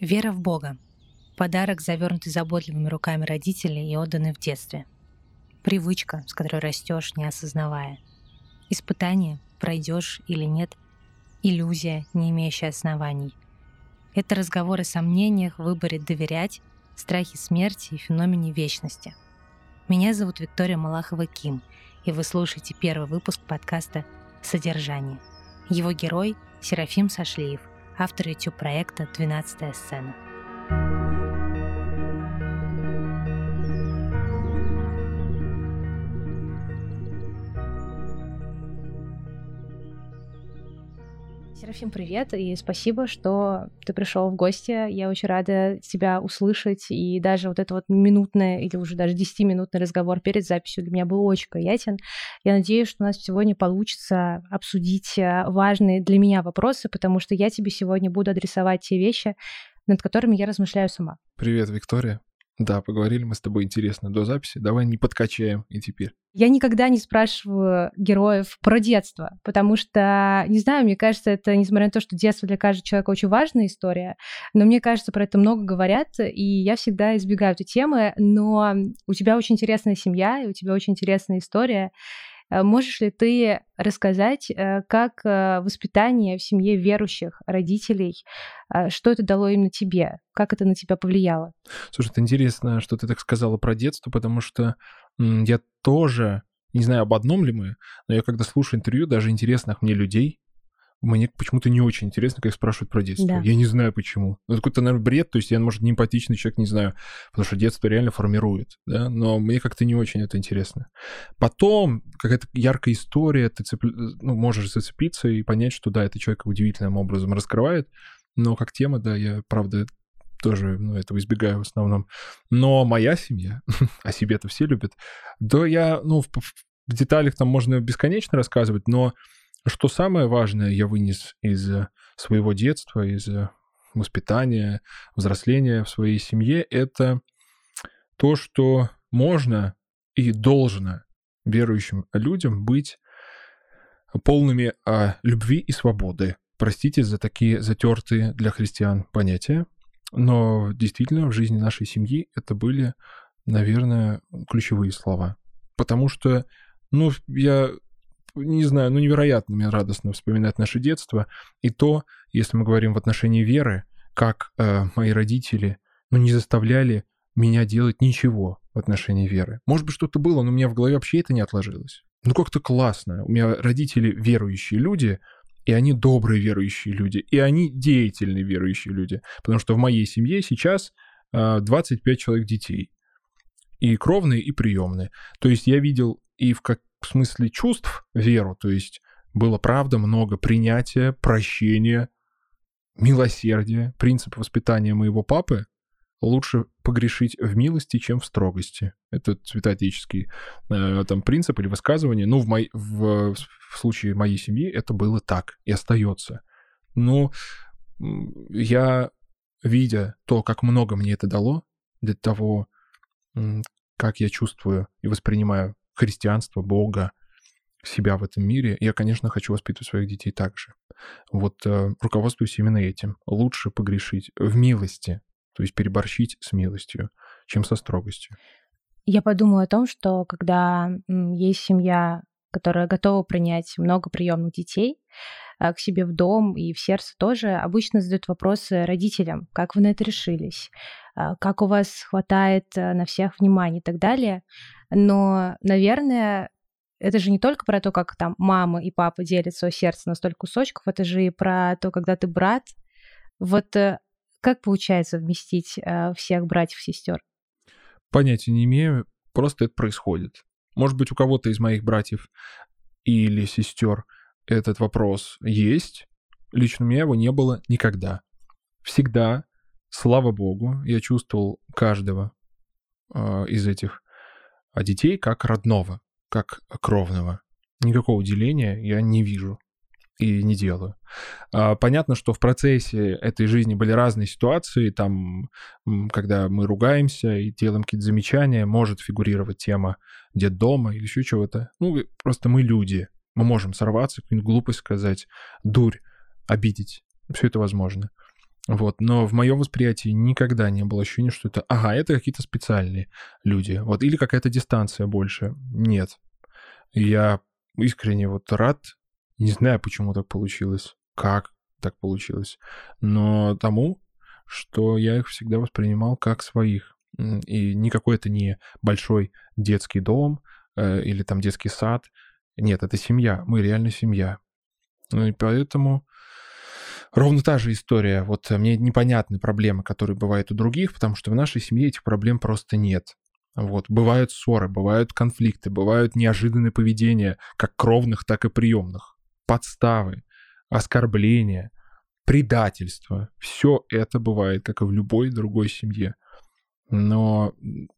Вера в Бога. Подарок, завернутый заботливыми руками родителей и отданный в детстве. Привычка, с которой растешь, не осознавая. Испытание, пройдешь или нет. Иллюзия, не имеющая оснований. Это разговоры о сомнениях, выборе доверять, страхе смерти и феномене вечности. Меня зовут Виктория Малахова-Ким, и вы слушаете первый выпуск подкаста «Содержание». Его герой — Серафим Сашлиев — автор YouTube-проекта «12 сцена». Серафим, привет, и спасибо, что ты пришел в гости. Я очень рада тебя услышать, и даже вот это вот минутное или уже даже 10-минутный разговор перед записью для меня был очень приятен. Я надеюсь, что у нас сегодня получится обсудить э, важные для меня вопросы, потому что я тебе сегодня буду адресовать те вещи, над которыми я размышляю сама. Привет, Виктория. Да, поговорили мы с тобой интересно до записи. Давай не подкачаем и теперь. Я никогда не спрашиваю героев про детство, потому что, не знаю, мне кажется, это, несмотря на то, что детство для каждого человека очень важная история, но мне кажется, про это много говорят, и я всегда избегаю этой темы, но у тебя очень интересная семья, и у тебя очень интересная история, можешь ли ты рассказать, э, как э, воспитание в семье верующих родителей, что это дало именно тебе, как это на тебя повлияло? Слушай, это интересно, что ты так сказала про детство, потому что я тоже, не знаю, об одном ли мы, но я когда слушаю интервью даже интересных мне людей, мне почему-то не очень интересно, как спрашивают про детство. Да. Я не знаю почему. Ну, это какой-то, наверное, бред, то есть я, может, не эмпатичный человек, не знаю, потому что детство реально формирует, да, но мне как-то не очень это интересно. Потом какая-то яркая история, ты цеп... ну, можешь зацепиться и понять, что да, это человек удивительным образом раскрывает, но как тема, да, я, правда, тоже ну, этого избегаю в основном. Но моя семья, о себе-то все любят, да я, ну, в, в деталях там можно бесконечно рассказывать, но что самое важное я вынес из э, своего детства, из э, воспитания, взросления в своей семье, это то, что можно и должно верующим людям быть полными а, любви и свободы. Простите за такие затертые для христиан понятия, но действительно в жизни нашей семьи это были, наверное, ключевые слова. Потому что, ну, я не знаю, ну невероятно мне радостно вспоминать наше детство. И то, если мы говорим в отношении веры, как э, мои родители, ну не заставляли меня делать ничего в отношении веры. Может быть, что-то было, но у меня в голове вообще это не отложилось. Ну как-то классно. У меня родители верующие люди, и они добрые верующие люди, и они деятельные верующие люди. Потому что в моей семье сейчас э, 25 человек детей. И кровные, и приемные. То есть я видел и в, как, в смысле чувств веру, то есть было, правда, много принятия, прощения, милосердия. Принцип воспитания моего папы лучше погрешить в милости, чем в строгости. Это святоотеческий э, там принцип или высказывание. Ну, в, мой, в, в случае моей семьи это было так и остается. Но я, видя то, как много мне это дало, для того, как я чувствую и воспринимаю христианство, Бога, себя в этом мире, я, конечно, хочу воспитывать своих детей так же. Вот э, руководствуюсь именно этим. Лучше погрешить в милости, то есть переборщить с милостью, чем со строгостью. Я подумала о том, что когда есть семья, которая готова принять много приемных детей э, к себе в дом и в сердце тоже, обычно задают вопросы родителям, как вы на это решились, э, как у вас хватает э, на всех внимания и так далее. Но, наверное, это же не только про то, как там мама и папа делят свое сердце на столько кусочков, это же и про то, когда ты брат. Вот как получается вместить всех братьев и сестер? Понятия не имею, просто это происходит. Может быть, у кого-то из моих братьев или сестер этот вопрос есть. Лично у меня его не было никогда. Всегда, слава богу, я чувствовал каждого э, из этих а детей как родного, как кровного. Никакого деления я не вижу и не делаю. А, понятно, что в процессе этой жизни были разные ситуации, там, когда мы ругаемся и делаем какие-то замечания, может фигурировать тема дома или еще чего-то. Ну, просто мы люди, мы можем сорваться, какую-нибудь глупость сказать, дурь, обидеть. Все это возможно. Вот, но в моем восприятии никогда не было ощущения, что это, ага, это какие-то специальные люди, вот, или какая-то дистанция больше. Нет. Я искренне вот рад, не знаю, почему так получилось, как так получилось, но тому, что я их всегда воспринимал как своих. И никакой это не большой детский дом э, или там детский сад. Нет, это семья. Мы реально семья. Ну и поэтому ровно та же история. Вот мне непонятны проблемы, которые бывают у других, потому что в нашей семье этих проблем просто нет. Вот. Бывают ссоры, бывают конфликты, бывают неожиданные поведения, как кровных, так и приемных. Подставы, оскорбления, предательство. Все это бывает, как и в любой другой семье. Но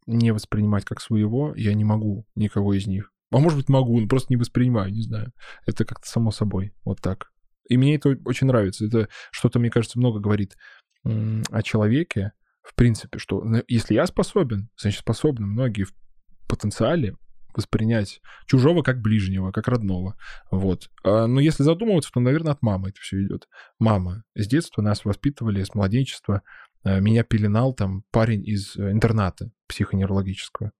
не воспринимать как своего я не могу никого из них. А может быть могу, но просто не воспринимаю, не знаю. Это как-то само собой, вот так. И мне это очень нравится. Это что-то, мне кажется, много говорит о человеке, в принципе, что ну, если я способен, значит, способны многие в потенциале воспринять чужого как ближнего, как родного. Вот. А, но если задумываться, то, наверное, от мамы это все идет. Мама. С детства нас воспитывали, с младенчества. А, меня пеленал там парень из э, интерната психоневрологического.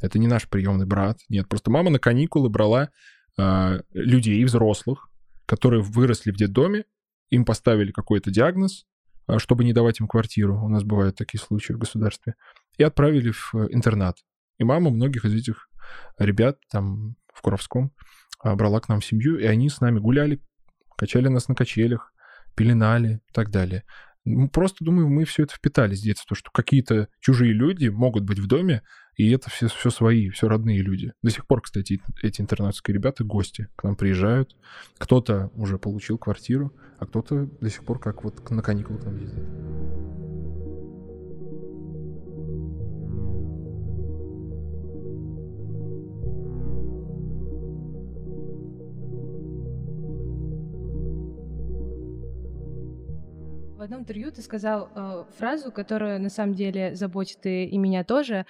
Это не наш приемный брат. Нет, просто мама на каникулы брала э, людей, взрослых, которые выросли в детдоме, им поставили какой-то диагноз, чтобы не давать им квартиру. У нас бывают такие случаи в государстве. И отправили в э, интернат. И мама многих из этих ребят там в Куровском а, брала к нам семью, и они с нами гуляли, качали нас на качелях, пеленали и так далее. Просто, думаю, мы все это впитали с детства, что какие-то чужие люди могут быть в доме, и это все, все свои, все родные люди. До сих пор, кстати, эти интернатские ребята, гости, к нам приезжают. Кто-то уже получил квартиру, а кто-то до сих пор как вот на каникулы к нам ездит. В одном интервью ты сказал э, фразу, которая на самом деле заботит и, и меня тоже.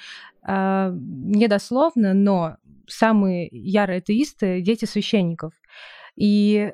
Э, недословно, но самые ярые атеисты — дети священников. И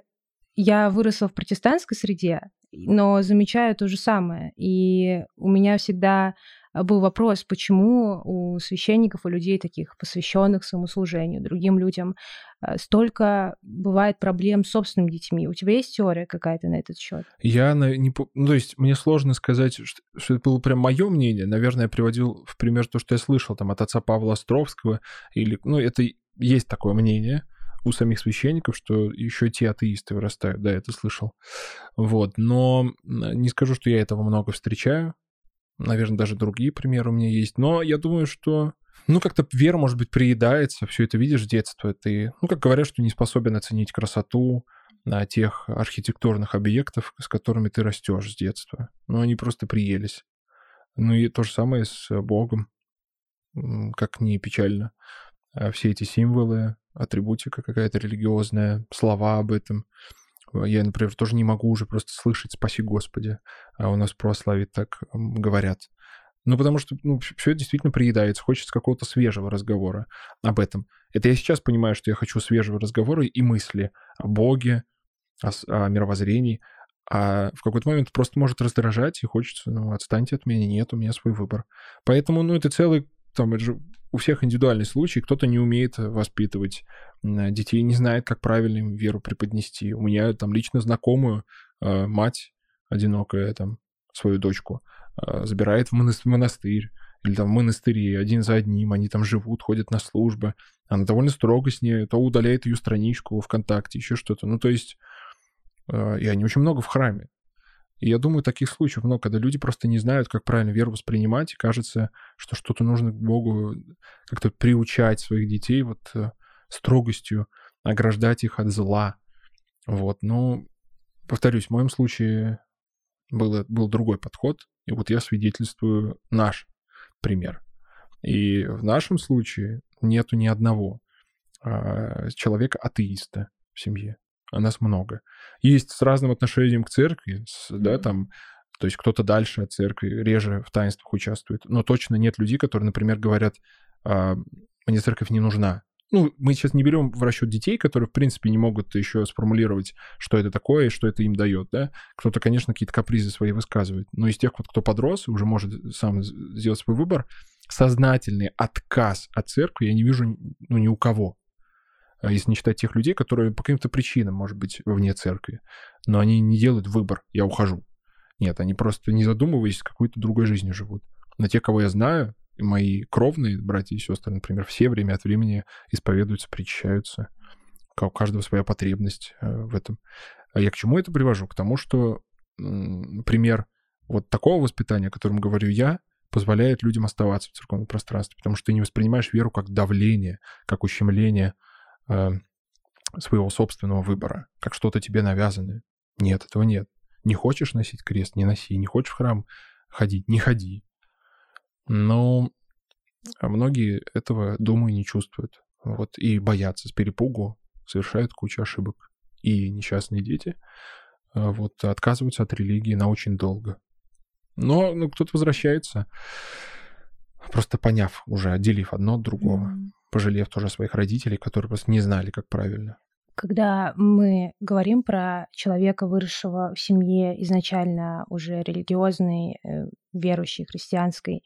я выросла в протестантской среде, но замечаю то же самое. И у меня всегда был вопрос, почему у священников, у людей таких посвященных своему служению, другим людям, а, столько бывает проблем с собственными детьми. У тебя есть теория какая-то на этот счет? Я не... Ну, то есть мне сложно сказать, что, что это было прям мое мнение. Наверное, я приводил в пример то, что я слышал там от отца Павла Островского. Или, ну, это есть такое мнение у самих священников, что еще те атеисты вырастают. Да, это слышал. Вот. Но не скажу, что я этого много встречаю. Наверное, даже другие примеры у меня есть. Но я думаю, что ну, как-то вера, может быть, приедается, все это видишь с детства. Ты, ну, как говорят, что не способен оценить красоту на тех архитектурных объектов, с которыми ты растешь с детства. Ну, они просто приелись. Ну, и то же самое с Богом. Как не печально. А все эти символы, атрибутика какая-то религиозная, слова об этом. Я, например, тоже не могу уже просто слышать «Спаси Господи», а у нас в православии так говорят. Ну, потому что ну, все это действительно приедается, хочется какого-то свежего разговора об этом. Это я сейчас понимаю, что я хочу свежего разговора и мысли о Боге, о, о мировоззрении, а в какой-то момент просто может раздражать, и хочется, ну, отстаньте от меня, нет, у меня свой выбор. Поэтому, ну, это целый, там, это же у всех индивидуальный случай, кто-то не умеет воспитывать детей, не знает, как правильно им веру преподнести. У меня там лично знакомую э, мать одинокая, там, свою дочку, э, забирает в монастырь, или там в монастыре один за одним, они там живут, ходят на службы. Она довольно строго с ней, то удаляет ее страничку ВКонтакте, еще что-то. Ну, то есть, э, и они очень много в храме. И я думаю, таких случаев много, когда люди просто не знают, как правильно веру воспринимать, и кажется, что что-то нужно Богу как-то приучать своих детей вот э, строгостью, ограждать их от зла. Вот, но, повторюсь, в моем случае был, был другой подход, и вот я свидетельствую наш пример. И в нашем случае нету ни одного а, человека-атеиста в семье а нас много. Есть с разным отношением к церкви, с, mm-hmm. да, там, то есть кто-то дальше от церкви, реже в таинствах участвует. Но точно нет людей, которые, например, говорят, а, мне церковь не нужна, ну, мы сейчас не берем в расчет детей, которые, в принципе, не могут еще сформулировать, что это такое и что это им дает, да. Кто-то, конечно, какие-то капризы свои высказывает. Но из тех, вот, кто подрос уже может сам сделать свой выбор, сознательный отказ от церкви я не вижу ну, ни у кого. А если не считать тех людей, которые по каким-то причинам, может быть, вне церкви, но они не делают выбор, я ухожу. Нет, они просто, не задумываясь, какой-то другой жизнью живут. Но те, кого я знаю, мои кровные братья и сестры, например, все время от времени исповедуются, причащаются. У каждого своя потребность э, в этом. А я к чему это привожу? К тому, что пример вот такого воспитания, о котором говорю я, позволяет людям оставаться в церковном пространстве, потому что ты не воспринимаешь веру как давление, как ущемление своего собственного выбора, как что-то тебе навязанное. Нет, этого нет. Не хочешь носить крест, не носи. Не хочешь в храм ходить, не ходи. Но многие этого, думаю, не чувствуют. Вот, и боятся с перепугу, совершают кучу ошибок. И несчастные дети а, вот, отказываются от религии на очень долго. Но ну, кто-то возвращается, просто поняв уже, отделив одно от другого, mm. Пожалев тоже своих родителей, которые просто не знали, как правильно. Когда мы говорим про человека, выросшего в семье изначально уже религиозной, э, верующей, христианской,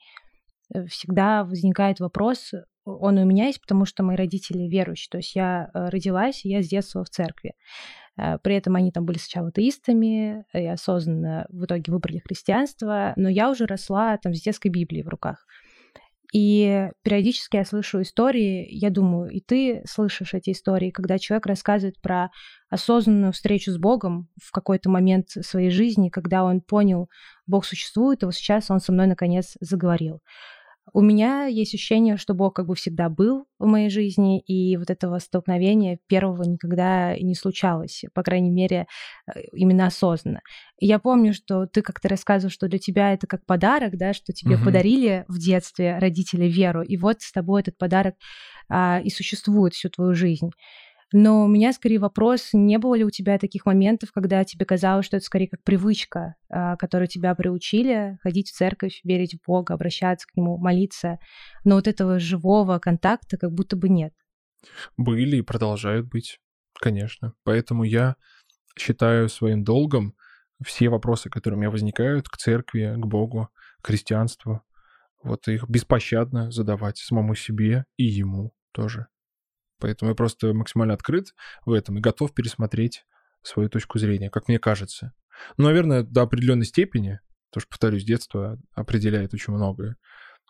Э, всегда возникает вопрос, он у меня есть, потому что мои родители верующие. То есть я э, родилась, я с детства в церкви. При этом они там были сначала атеистами, и осознанно в итоге выбрали христианство, но я уже росла там с детской Библией в руках. И периодически я слышу истории, я думаю, и ты слышишь эти истории, когда человек рассказывает про осознанную встречу с Богом в какой-то момент своей жизни, когда он понял, Бог существует, и вот сейчас он со мной наконец заговорил. У меня есть ощущение, что Бог как бы всегда был в моей жизни, и вот этого столкновения первого никогда не случалось, по крайней мере, э, именно осознанно. Я помню, что ты как-то рассказывал, что для тебя это как подарок, да, что тебе угу. подарили в детстве родители веру, и вот с тобой этот подарок а, и существует всю твою жизнь. Но у меня скорее вопрос, не было ли у тебя таких моментов, когда тебе казалось, что это скорее как привычка, а, которую тебя приучили ходить в церковь, верить в Бога, обращаться к Нему, молиться, но вот этого живого контакта как будто бы нет? Были и продолжают быть, конечно. Поэтому я считаю своим долгом все вопросы, которые у меня возникают к церкви, к Богу, к христианству, вот их беспощадно задавать самому себе и ему тоже. Поэтому я просто максимально открыт в этом и готов пересмотреть свою точку зрения, как мне кажется. Ну, наверное, до определенной степени, потому что, повторюсь, детство определяет очень многое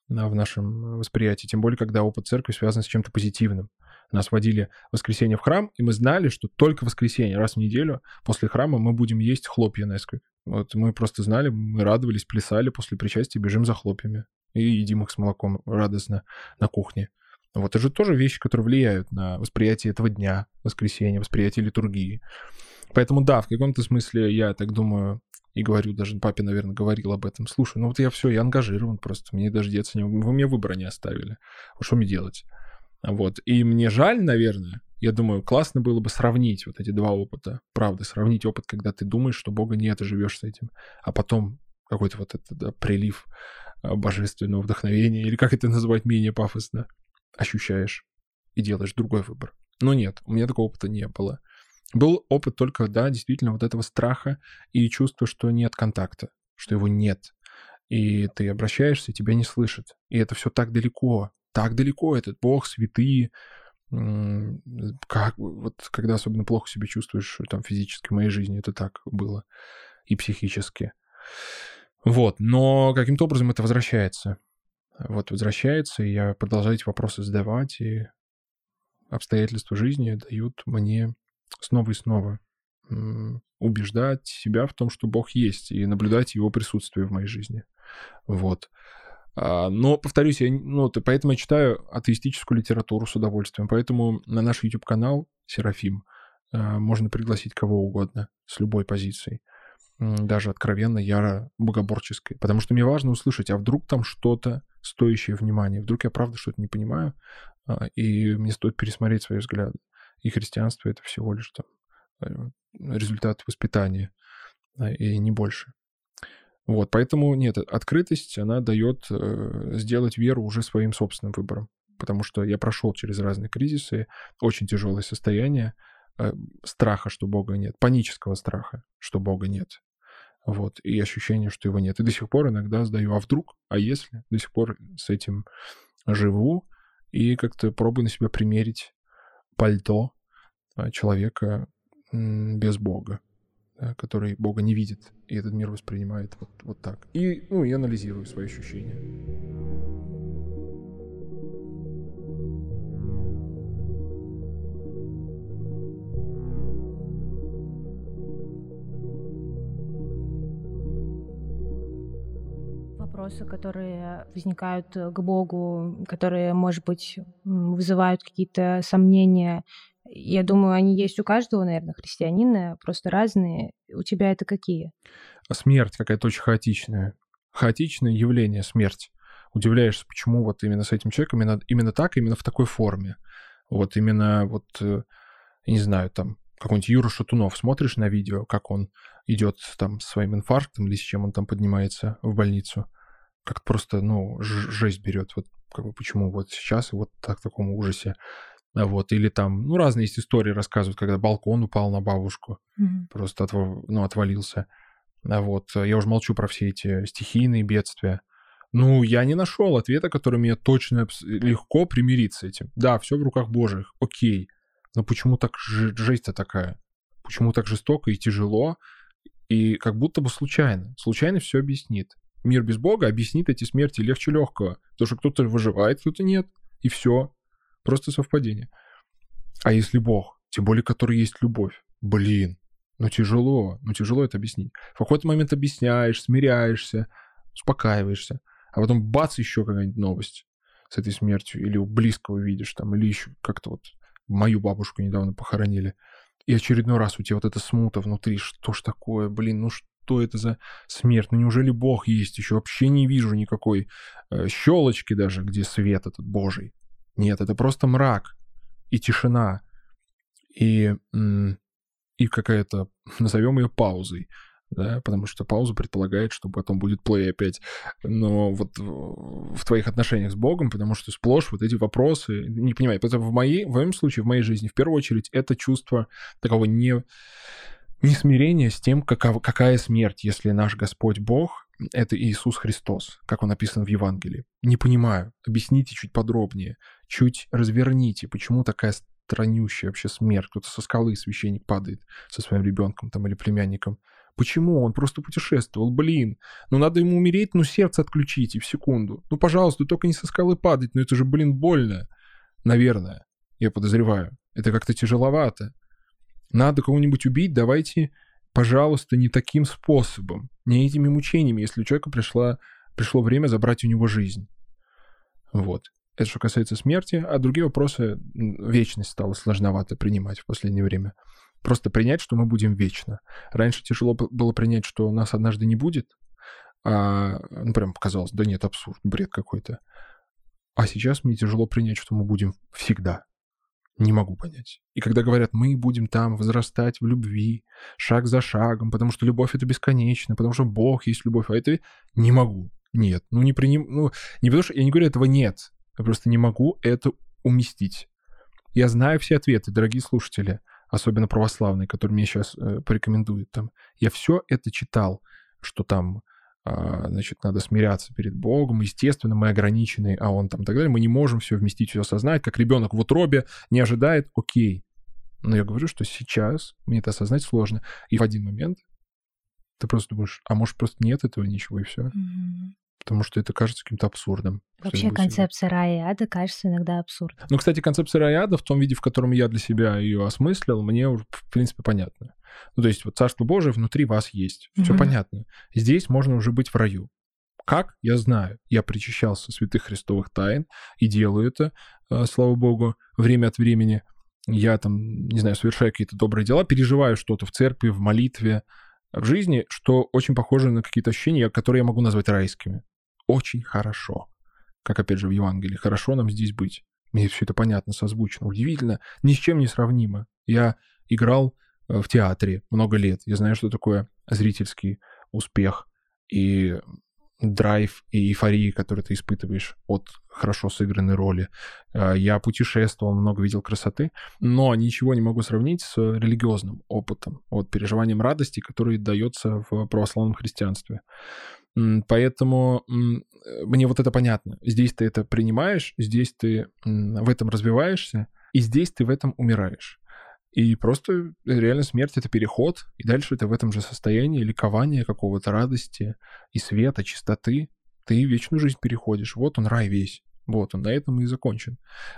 в нашем восприятии, тем более, когда опыт церкви связан с чем-то позитивным. Нас водили в воскресенье в храм, и мы знали, что только в воскресенье, раз в неделю, после храма мы будем есть хлопья Несквик. Вот мы просто знали, мы радовались, плясали после причастия, бежим за хлопьями и едим их с молоком радостно на кухне. Вот это же тоже вещи, которые влияют на восприятие этого дня, воскресенья, восприятие литургии. Поэтому да, в каком-то смысле я так думаю и говорю, даже папе, наверное, говорил об этом. Слушай, ну вот я все, я ангажирован просто, мне даже деться не... Вы мне выбора не оставили. Что мне делать? Вот. И мне жаль, наверное, я думаю, классно было бы сравнить вот эти два опыта. Правда, сравнить опыт, когда ты думаешь, что Бога нет, и живешь с этим, а потом какой-то вот этот да, прилив а, божественного вдохновения, или как это назвать менее пафосно, ощущаешь и делаешь другой выбор. Но нет, у меня такого опыта не было. Был опыт только, да, действительно, вот этого страха и чувства, что нет контакта, что его нет. И ты обращаешься, тебя не слышат. И это все так далеко, так далеко, этот Бог, святые, как, вот когда особенно плохо себя чувствуешь там физически в моей жизни, это так было и психически. Вот, но каким-то образом это возвращается вот возвращается, и я продолжаю эти вопросы задавать, и обстоятельства жизни дают мне снова и снова убеждать себя в том, что Бог есть, и наблюдать его присутствие в моей жизни. Вот. А, но, повторюсь, я, ну, поэтому я читаю атеистическую литературу с удовольствием. Поэтому на наш YouTube-канал Серафим а, можно пригласить кого угодно с любой позицией даже откровенно яро богоборческой. Потому что мне важно услышать, а вдруг там что-то стоящее внимания, вдруг я правда что-то не понимаю, а, и мне стоит пересмотреть свои взгляды. И христианство — это всего лишь там э, результат воспитания, и не больше. Вот, поэтому нет, открытость, она дает э, сделать веру уже своим собственным выбором. потому что я прошел через разные кризисы, очень тяжелое состояние э, страха, что Бога нет, панического страха, что Бога нет. Вот, и ощущение, что его нет. И до сих пор иногда сдаю, а вдруг, а если? До сих пор с этим живу и как-то пробую на себя примерить пальто а, человека без Бога, который Бога не видит, и этот мир воспринимает вот, вот так. И, ну, и анализирую свои ощущения. Вопросы, которые возникают э, к Богу, которые, может быть, вызывают какие-то сомнения. Я думаю, они есть у каждого, наверное, христианина, просто разные. У тебя это какие? А смерть какая-то очень хаотичная. Хаотичное явление, смерть. Удивляешься, почему вот именно с этим человеком, именно, именно так, именно в такой форме. Вот именно вот, э, не знаю, там, какой-нибудь Юра Шатунов, смотришь на видео, как он идет там с своим инфарктом или с чем он там поднимается в больницу, как просто, ну, жесть берет. Вот как бы почему вот сейчас и вот так в таком ужасе. А вот, или там, ну, разные есть истории рассказывают, когда балкон упал на бабушку, mm-hmm. просто отв... ну, отвалился. А вот, я уже молчу про все эти стихийные бедствия. Ну, я не нашел ответа, который мне точно легко примириться с этим. Да, все в руках Божьих, окей. Но почему так жесть-то такая? Почему так жестоко и тяжело? И как будто бы случайно. Случайно все объяснит мир без Бога объяснит эти смерти легче легкого. Потому что кто-то выживает, кто-то нет. И все. Просто совпадение. А если Бог, тем более, который есть любовь, блин, ну тяжело, ну тяжело это объяснить. В какой-то момент объясняешь, смиряешься, успокаиваешься, а потом бац, еще какая-нибудь новость с этой смертью, или у близкого видишь там, или еще как-то вот мою бабушку недавно похоронили, и очередной раз у тебя вот эта смута внутри, что ж такое, блин, ну что что это за смерть? Ну неужели Бог есть? Еще вообще не вижу никакой э, щелочки даже, где свет этот Божий. Нет, это просто мрак и тишина. И, и какая-то, назовем ее паузой да, потому что пауза предполагает, что потом будет плей опять. Но вот в твоих отношениях с Богом, потому что сплошь вот эти вопросы, не понимаю, это в, моей, в моем случае, в моей жизни, в первую очередь, это чувство такого не, не смирение с тем, какова, какая смерть, если наш Господь Бог — это Иисус Христос, как он написан в Евангелии. Не понимаю. Объясните чуть подробнее. Чуть разверните, почему такая странющая вообще смерть. Кто-то со скалы священник падает со своим ребенком там или племянником. Почему? Он просто путешествовал. Блин, ну надо ему умереть, ну сердце отключите в секунду. Ну, пожалуйста, только не со скалы падать, ну это же, блин, больно. Наверное, я подозреваю. Это как-то тяжеловато надо кого-нибудь убить, давайте, пожалуйста, не таким способом, не этими мучениями, если у человека пришла, пришло время забрать у него жизнь. Вот. Это что касается смерти, а другие вопросы вечность стала сложновато принимать в последнее время. Просто принять, что мы будем вечно. Раньше тяжело было принять, что нас однажды не будет, а, ну, прям показалось, да нет, абсурд, бред какой-то. А сейчас мне тяжело принять, что мы будем всегда. Не могу понять. И когда говорят, мы будем там возрастать в любви, шаг за шагом, потому что любовь это бесконечно, потому что Бог есть любовь, а это не могу. Нет. Ну, не приним... ну, не потому что я не говорю этого нет. Я просто не могу это уместить. Я знаю все ответы, дорогие слушатели, особенно православные, которые мне сейчас э, порекомендуют там. Я все это читал, что там значит, надо смиряться перед Богом, естественно, мы ограничены, а он там и так далее, мы не можем все вместить, все осознать, как ребенок в утробе не ожидает, окей. Но я говорю, что сейчас мне это осознать сложно. И в один момент ты просто думаешь, а может просто нет этого ничего и все. Mm-hmm потому что это кажется каким-то абсурдом. Вообще концепция рая и ада кажется иногда абсурдом. Ну, кстати, концепция рая и ада в том виде, в котором я для себя ее осмыслил, мне уже, в принципе, понятно. Ну, то есть вот Царство Божие внутри вас есть. Mm-hmm. Все понятно. Здесь можно уже быть в раю. Как? Я знаю. Я причащался святых христовых тайн и делаю это, э, слава богу, время от времени. Я там, не знаю, совершаю какие-то добрые дела, переживаю что-то в церкви, в молитве, в жизни, что очень похоже на какие-то ощущения, которые я могу назвать райскими очень хорошо. Как, опять же, в Евангелии. Хорошо нам здесь быть. Мне все это понятно, созвучно. Удивительно. Ни с чем не сравнимо. Я играл э, в театре много лет. Я знаю, что такое зрительский успех. И драйв и эйфории, который ты испытываешь от хорошо сыгранной роли. А, я путешествовал, много видел красоты, но ничего не могу сравнить с религиозным опытом, вот переживанием радости, который дается в православном христианстве. Поэтому мне вот это понятно. Здесь ты это принимаешь, здесь ты в этом развиваешься, и здесь ты в этом умираешь. И просто реально смерть — это переход, и дальше ты в этом же состоянии ликования какого-то, радости и света, чистоты. Ты вечную жизнь переходишь. Вот он, рай весь. Вот он, на этом и закончен.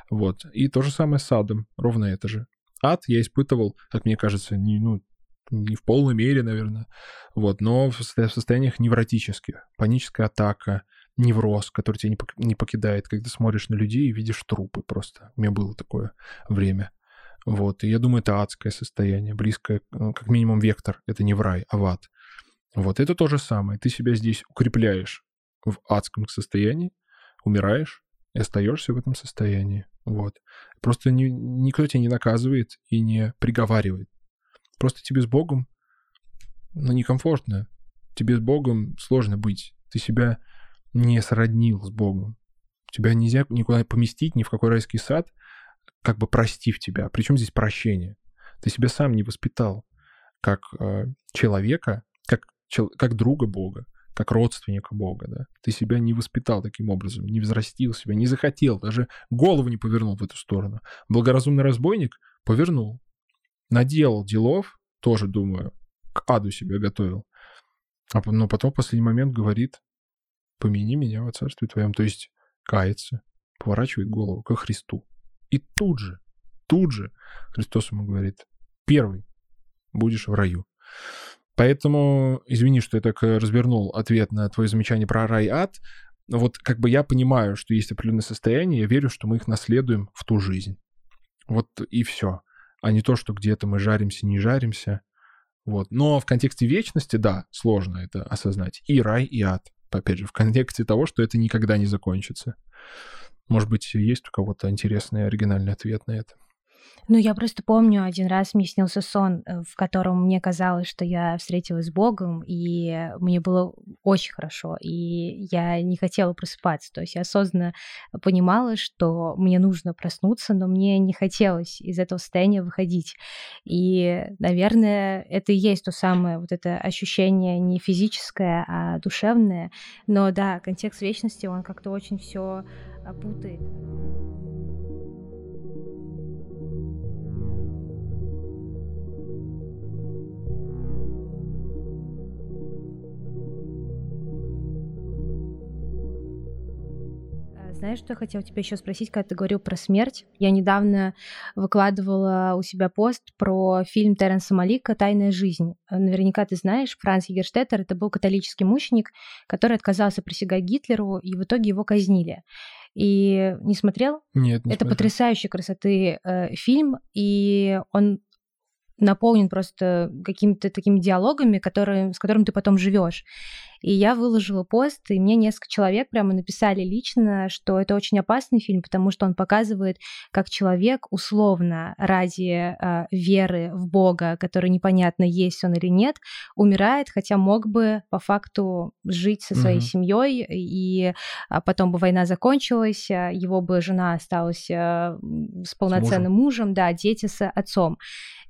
Вот. И то же самое с адом, ровно это же. Ад я испытывал, как мне кажется, не, ну, не в полной мере, наверное, вот, но в состояниях невротических. Паническая атака, невроз, который тебя не покидает, когда смотришь на людей и видишь трупы просто. У меня было такое время. Вот, и я думаю, это адское состояние, близкое, ну, как минимум, вектор. Это не в рай, а в ад. Вот, это то же самое. Ты себя здесь укрепляешь в адском состоянии, умираешь и остаешься в этом состоянии. Вот. Просто ни, никто тебя не наказывает и не приговаривает. Просто тебе с Богом, ну, некомфортно. Тебе с Богом сложно быть. Ты себя не сроднил с Богом. Тебя нельзя никуда поместить, ни в какой райский сад — как бы простив тебя. Причем здесь прощение? Ты себя сам не воспитал как э, человека, как, чел, как друга Бога, как родственника Бога, да. Ты себя не воспитал таким образом, не взрастил себя, не захотел, даже голову не повернул в эту сторону. Благоразумный разбойник повернул, наделал делов, тоже, думаю, к аду себя готовил. А, но потом в последний момент говорит, помяни меня во царстве твоем, то есть кается, поворачивает голову ко Христу. И тут же, тут же Христос ему говорит, первый будешь в раю. Поэтому, извини, что я так э, развернул ответ на твое замечание про рай и ад. Вот как бы я понимаю, что есть определенные состояния, я верю, что мы их наследуем в ту жизнь. Вот и все. А не то, что где-то мы жаримся, не жаримся. Вот. Но в контексте вечности, да, сложно это осознать. И рай, и ад. Опять же, в контексте того, что это никогда не закончится. Может быть, есть у кого-то интересный оригинальный ответ на это? Ну, я просто помню, один раз мне снился сон, э, в котором мне казалось, что я встретилась с Богом, и мне было очень хорошо, и я не хотела просыпаться. То есть я осознанно понимала, что мне нужно проснуться, но мне не хотелось из этого состояния выходить. И, наверное, это и есть то самое вот это ощущение не физическое, а душевное. Но да, контекст вечности, он как-то очень все опутает. Знаешь, что я хотела тебя еще спросить, когда ты говорил про смерть? Я недавно выкладывала у себя пост про фильм Терренса Малика «Тайная жизнь». Наверняка ты знаешь, Франц Егерштеттер — это был католический мученик, который отказался присягать Гитлеру, и в итоге его казнили. И не смотрел? Нет, не Это смотрел. потрясающей красоты э, фильм, и он наполнен просто какими-то такими диалогами, которые, с которыми ты потом живешь. И я выложила пост, и мне несколько человек прямо написали лично, что это очень опасный фильм, потому что он показывает, как человек условно ради э, веры в Бога, который непонятно есть он или нет, умирает, хотя мог бы по факту жить со своей угу. семьей, и а потом бы война закончилась, а его бы жена осталась э, с полноценным с мужем. мужем, да, дети с отцом.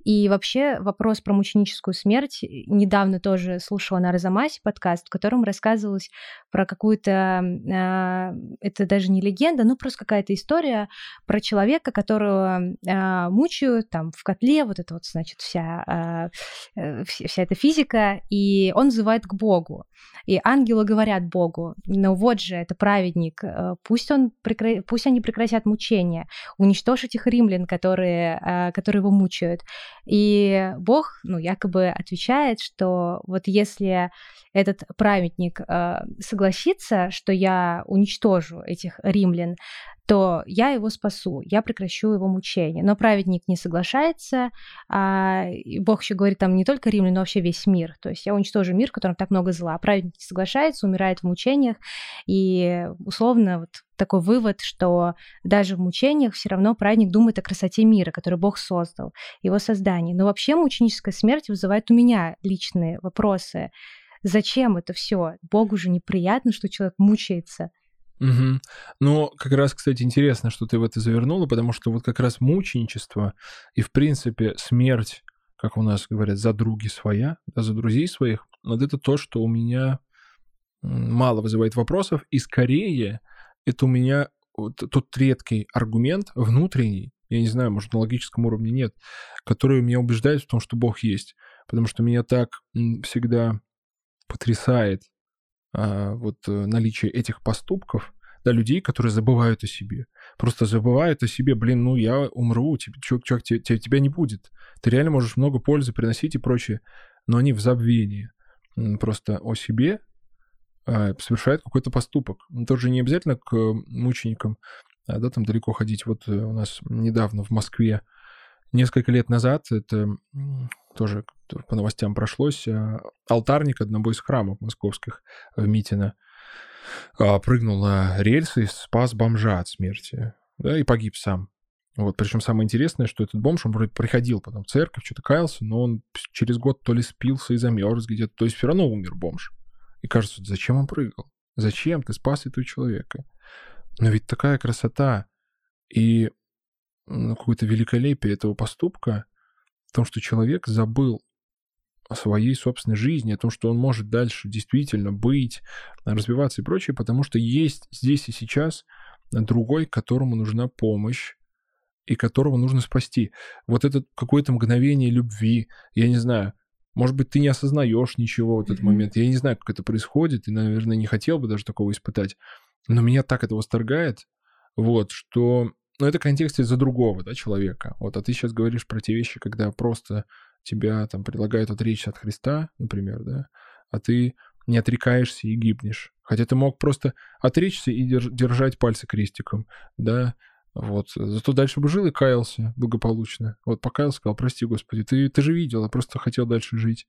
И вообще вопрос про мученическую смерть. Недавно тоже слушала на Розамасе подкаст, в котором рассказывалось про какую-то, э, это даже не легенда, ну просто какая-то история про человека, которого э, мучают там в котле, вот это вот, значит, вся, э, вся эта физика, и он взывает к Богу. И ангелы говорят Богу, ну вот же, это праведник, пусть, он прекра... пусть они прекратят мучения, уничтожь этих римлян, которые, которые его мучают. И Бог, ну, якобы отвечает, что вот если этот праведник э, согласится, что я уничтожу этих римлян, то я его спасу, я прекращу его мучение. Но праведник не соглашается, а Бог еще говорит там не только римлян, но вообще весь мир. То есть я уничтожу мир, в котором так много зла. Праведник не соглашается, умирает в мучениях, и условно вот такой вывод, что даже в мучениях все равно праведник думает о красоте мира, который Бог создал, его создании. Но вообще мученическая смерть вызывает у меня личные вопросы Зачем это все? Богу же неприятно, что человек мучается. Угу. Ну, как раз, кстати, интересно, что ты в это завернула, потому что вот как раз мученичество и, в принципе, смерть, как у нас говорят, за други своя, да, за друзей своих, вот это то, что у меня мало вызывает вопросов, и скорее это у меня вот тот редкий аргумент внутренний, я не знаю, может, на логическом уровне нет, который меня убеждает в том, что Бог есть. Потому что меня так всегда потрясает а, вот э, наличие этих поступков, да, людей, которые забывают о себе. Просто забывают о себе, блин, ну я умру, тебе, чувак, чувак тебе, тебе, тебя не будет. Ты реально можешь много пользы приносить и прочее, но они в забвении. Просто о себе а, совершают какой-то поступок. Тоже не обязательно к мученикам, а, да, там далеко ходить. Вот э, у нас недавно в Москве, несколько лет назад, это тоже по новостям прошлось, а, алтарник одного из храмов московских в Митино а, прыгнул на рельсы и спас бомжа от смерти, да, и погиб сам. Вот, причем самое интересное, что этот бомж, он вроде приходил потом в церковь, что-то каялся, но он через год то ли спился и замерз где-то, то есть все равно умер бомж. И кажется, зачем он прыгал? Зачем ты спас этого человека? Но ведь такая красота и ну, какое-то великолепие этого поступка в том, что человек забыл о своей собственной жизни, о том, что он может дальше действительно быть, развиваться и прочее, потому что есть здесь и сейчас другой, которому нужна помощь, и которого нужно спасти. Вот это какое-то мгновение любви, я не знаю, может быть, ты не осознаешь ничего в этот mm-hmm. момент. Я не знаю, как это происходит, и, наверное, не хотел бы даже такого испытать. Но меня так это восторгает, вот, что... Ну, это в контексте за другого, да, человека. Вот, а ты сейчас говоришь про те вещи, когда просто тебя там предлагают отречься от Христа, например, да, а ты не отрекаешься и гибнешь. Хотя ты мог просто отречься и держать пальцы крестиком, да, вот. Зато дальше бы жил и каялся благополучно. Вот покаялся, сказал, прости, Господи, ты, ты же видел, я просто хотел дальше жить.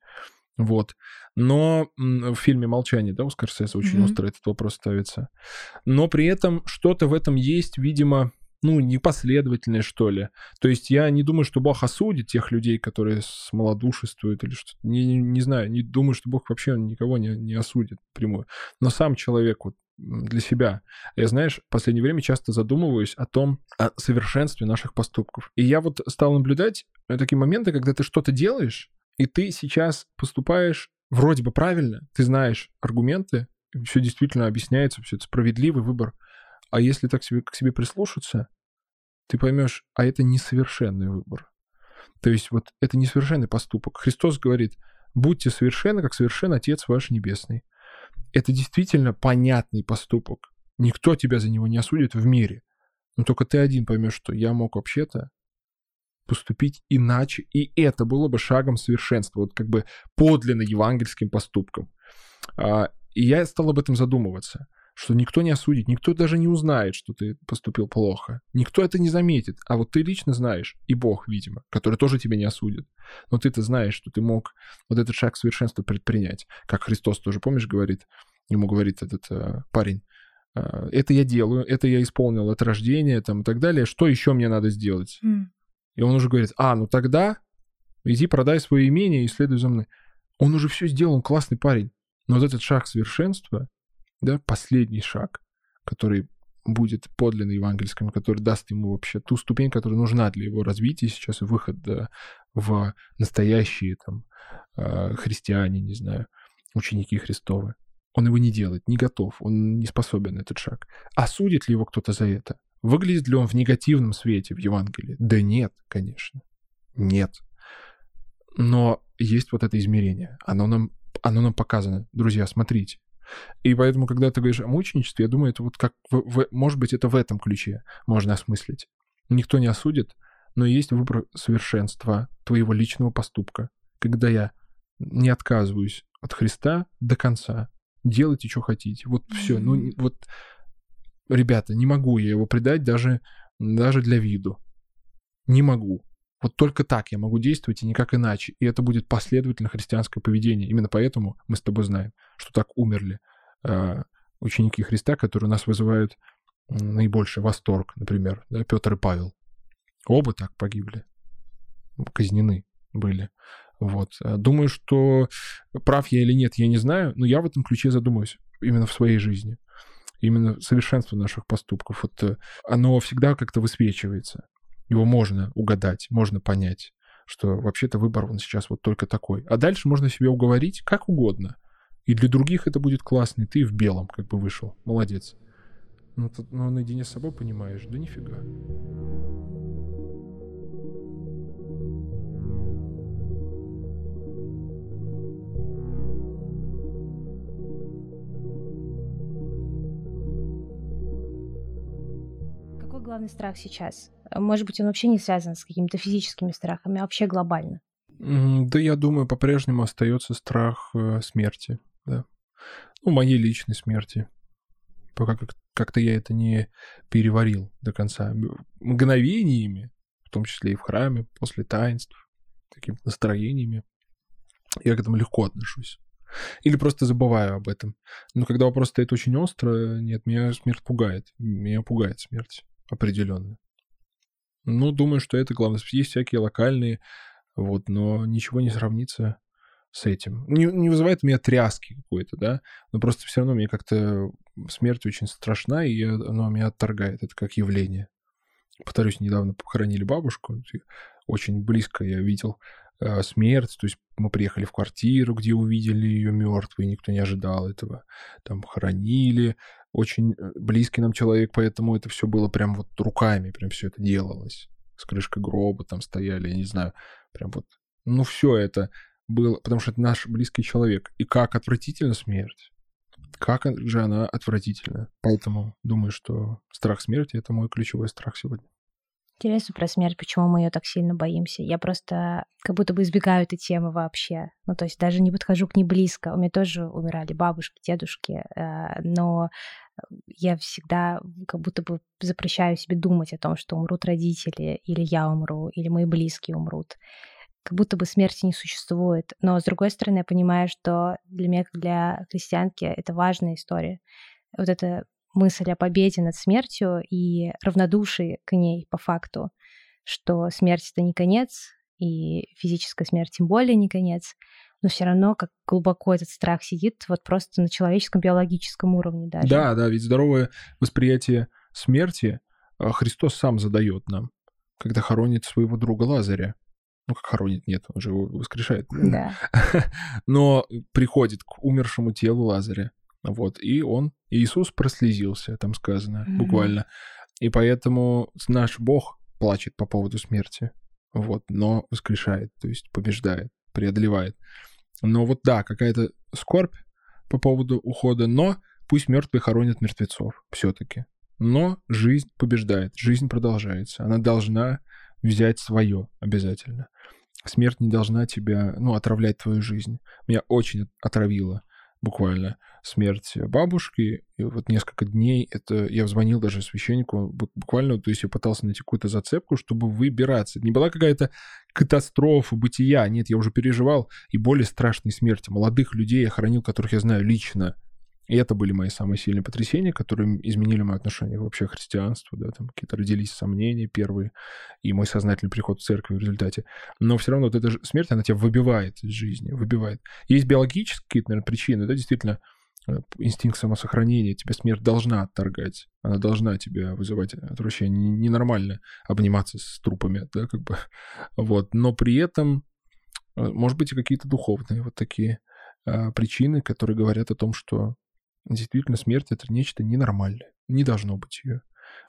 Вот. Но в фильме «Молчание», да, у Скорсеса очень mm-hmm. остро этот вопрос ставится. Но при этом что-то в этом есть, видимо, ну, непоследовательное, что ли. То есть я не думаю, что Бог осудит тех людей, которые смолодушествуют или что-то. Не, не, не знаю, не думаю, что Бог вообще никого не, не осудит прямую. Но сам человек вот для себя. Я, знаешь, в последнее время часто задумываюсь о том, о совершенстве наших поступков. И я вот стал наблюдать такие моменты, когда ты что-то делаешь, и ты сейчас поступаешь вроде бы правильно, ты знаешь аргументы, все действительно объясняется, все это справедливый выбор. А если так себе, к себе прислушаться, ты поймешь, а это несовершенный выбор. То есть вот это несовершенный поступок. Христос говорит, будьте совершенны, как совершен Отец ваш Небесный. Это действительно понятный поступок. Никто тебя за него не осудит в мире. Но только ты один поймешь, что я мог вообще-то поступить иначе, и это было бы шагом совершенства, вот как бы подлинно евангельским поступком. А, и я стал об этом задумываться, что никто не осудит, никто даже не узнает, что ты поступил плохо. Никто это не заметит, а вот ты лично знаешь, и Бог, видимо, который тоже тебя не осудит. Но ты-то знаешь, что ты мог вот этот шаг совершенства предпринять. Как Христос тоже, помнишь, говорит, ему говорит этот э, парень, э, это я делаю, это я исполнил от рождения, там, и так далее, что еще мне надо сделать? Mm. И он уже говорит, а, ну тогда иди продай свое имение и следуй за мной. Он уже все сделал, он классный парень. Но вот этот шаг совершенства, да, последний шаг, который будет подлинно евангельским, который даст ему вообще ту ступень, которая нужна для его развития сейчас, выход да, в настоящие там а, христиане, не знаю, ученики Христовы. Он его не делает, не готов, он не способен на этот шаг. А судит ли его кто-то за это? Выглядит ли он в негативном свете в Евангелии? Да нет, конечно. Нет. Но есть вот это измерение. Оно нам, оно нам показано. Друзья, смотрите. И поэтому, когда ты говоришь о мученичестве, я думаю, это вот как, в, в, может быть, это в этом ключе можно осмыслить. Никто не осудит, но есть выбор совершенства твоего личного поступка. Когда я не отказываюсь от Христа до конца, делайте, что хотите. Вот все. Ну, вот ребята, не могу я его предать даже, даже для виду. Не могу. Вот только так я могу действовать и никак иначе. И это будет последовательно христианское поведение. Именно поэтому мы с тобой знаем, что так умерли э, ученики Христа, которые у нас вызывают наибольший восторг, например, да, Петр и Павел. Оба так погибли, казнены были. Вот. Э, думаю, что прав я или нет, я не знаю, но я в этом ключе задумаюсь именно в своей жизни. Именно совершенство наших поступков. Вот э, оно всегда как-то высвечивается. Его можно угадать, можно понять, что вообще-то выбор он сейчас вот только такой. А дальше можно себе уговорить как угодно. И для других это будет классно, и ты в белом как бы вышел. Молодец. Ну, тут, ну наедине с собой понимаешь, да нифига. Главный страх сейчас? Может быть, он вообще не связан с какими-то физическими страхами, а вообще глобально? Да, я думаю, по-прежнему остается страх э, смерти, да. Ну, моей личной смерти. Пока как- как-то я это не переварил до конца. Мгновениями, в том числе и в храме, после таинств, такими настроениями, я к этому легко отношусь. Или просто забываю об этом. Но когда вопрос стоит очень остро, нет, меня смерть пугает. Меня пугает смерть определенно. Ну, думаю, что это главное. Есть всякие локальные, вот, но ничего не сравнится с этим. Не, не вызывает у меня тряски какой-то, да, но просто все равно мне как-то смерть очень страшна, и она меня отторгает. Это как явление. Повторюсь, недавно похоронили бабушку, очень близко я видел э, смерть, то есть мы приехали в квартиру, где увидели ее мертвой, никто не ожидал этого. Там хоронили, очень э, близкий нам человек, поэтому это все было прям вот руками, прям все это делалось. С крышкой гроба там стояли, я не знаю, прям вот. Ну, все это было, потому что это наш близкий человек. И как отвратительна смерть. Как же она отвратительна. Поэтому думаю, что страх смерти — это мой ключевой страх сегодня. Интересно про смерть, почему мы ее так сильно боимся. Я просто как будто бы избегаю этой темы вообще. Ну, то есть даже не подхожу к ней близко. У меня тоже умирали бабушки, дедушки, э, но я всегда как будто бы запрещаю себе думать о том, что умрут родители, или я умру, или мои близкие умрут. Как будто бы смерти не существует. Но, с другой стороны, я понимаю, что для меня, как для христианки, это важная история. Вот эта мысль о победе над смертью и равнодушие к ней по факту, что смерть — это не конец, и физическая смерть тем более не конец — но все равно как глубоко этот страх сидит вот просто на человеческом биологическом уровне даже. Да, да, ведь здоровое восприятие смерти а, Христос сам задает нам, когда хоронит своего друга Лазаря. Ну, как хоронит, нет, он же его воскрешает. Да. Но приходит к умершему телу Лазаря. Вот, и он, Иисус прослезился, там сказано, mm-hmm. буквально. И поэтому наш Бог плачет по поводу смерти. Вот, но воскрешает, то есть побеждает, преодолевает. Но вот да, какая-то скорбь по поводу ухода, но пусть мертвые хоронят мертвецов все-таки. Но жизнь побеждает, жизнь продолжается. Она должна взять свое обязательно. Смерть не должна тебя, ну, отравлять твою жизнь. Меня очень отравило буквально смерть бабушки. И вот несколько дней это я звонил даже священнику, буквально, то есть я пытался найти какую-то зацепку, чтобы выбираться. Это не была какая-то катастрофа, бытия. Нет, я уже переживал и более страшные смерти. Молодых людей я хоронил, которых я знаю лично. И это были мои самые сильные потрясения, которые изменили мое отношение вообще к христианству, да, там какие-то родились сомнения первые, и мой сознательный приход в церковь в результате. Но все равно вот эта смерть, она тебя выбивает из жизни, выбивает. Есть биологические, наверное, причины, да, действительно, э, инстинкт самосохранения, тебя смерть должна отторгать, она должна тебя вызывать отвращение. Ненормально обниматься с трупами, да, как бы, вот. Но при этом, э, может быть, и какие-то духовные вот такие а, причины, которые говорят о том, что действительно смерть это нечто ненормальное. Не должно быть ее.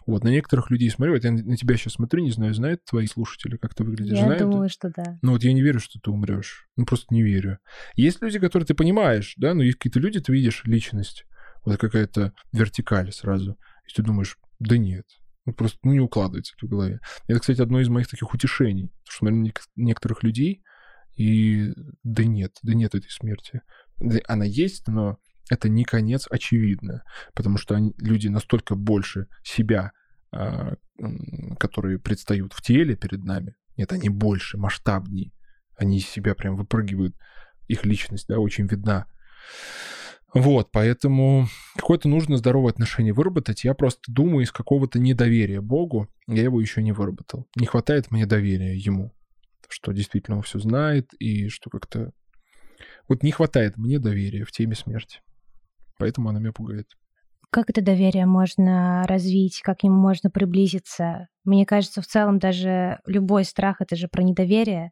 Вот, на некоторых людей смотрю, вот я на тебя сейчас смотрю, не знаю, знают твои слушатели, как ты выглядишь? Я знают? думаю, что да. Ну вот я не верю, что ты умрешь. Ну просто не верю. Есть люди, которые ты понимаешь, да, но есть какие-то люди, ты видишь личность, вот какая-то вертикаль сразу. И ты думаешь, да нет, ну, просто ну, не укладывается в голове. Это, кстати, одно из моих таких утешений, что смотрю на некоторых людей, и да нет, да нет этой смерти. Она есть, но это не конец, очевидно, потому что они, люди настолько больше себя, э, которые предстают в теле перед нами, нет, они больше, масштабнее, они из себя прям выпрыгивают, их личность, да, очень видна. Вот, поэтому какое-то нужно здоровое отношение выработать. Я просто думаю, из какого-то недоверия Богу я его еще не выработал. Не хватает мне доверия ему. что действительно он все знает, и что как-то... Вот не хватает мне доверия в теме смерти. Поэтому она меня пугает. Как это доверие можно развить, как к нему можно приблизиться? Мне кажется, в целом даже любой страх — это же про недоверие.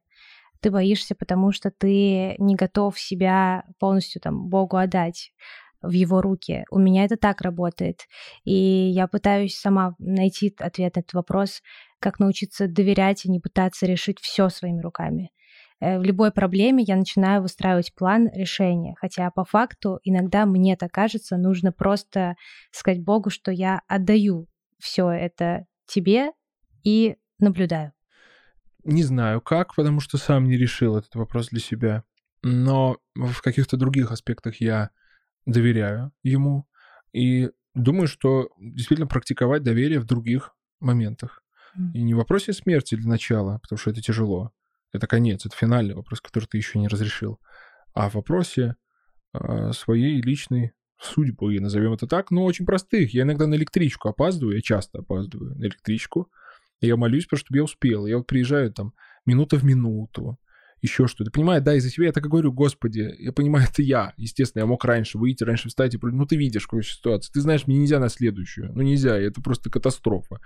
Ты боишься, потому что ты не готов себя полностью там Богу отдать в его руки. У меня это так работает. И я пытаюсь сама найти ответ на этот вопрос, как научиться доверять и не пытаться решить все своими руками. Э, в любой проблеме я начинаю выстраивать план решения, хотя по факту иногда мне так кажется, нужно просто сказать Богу, что я отдаю все это тебе и наблюдаю. Не знаю как, потому что сам не решил этот вопрос для себя. Но в каких-то других аспектах я доверяю ему и думаю, что действительно практиковать доверие в других моментах. И не в вопросе смерти для начала, потому что это тяжело. Это конец, это финальный вопрос, который ты еще не разрешил. А в вопросе э, своей личной судьбы, назовем это так, но очень простых. Я иногда на электричку опаздываю, я часто опаздываю на электричку. Я молюсь, просто чтобы я успел. Я вот приезжаю там минута в минуту еще что-то. Понимаю, да, из-за себя я так и говорю, господи, я понимаю, это я. Естественно, я мог раньше выйти, раньше встать и... Ну, ты видишь, какую ситуацию. Ты знаешь, мне нельзя на следующую. Ну, нельзя, это просто катастрофа.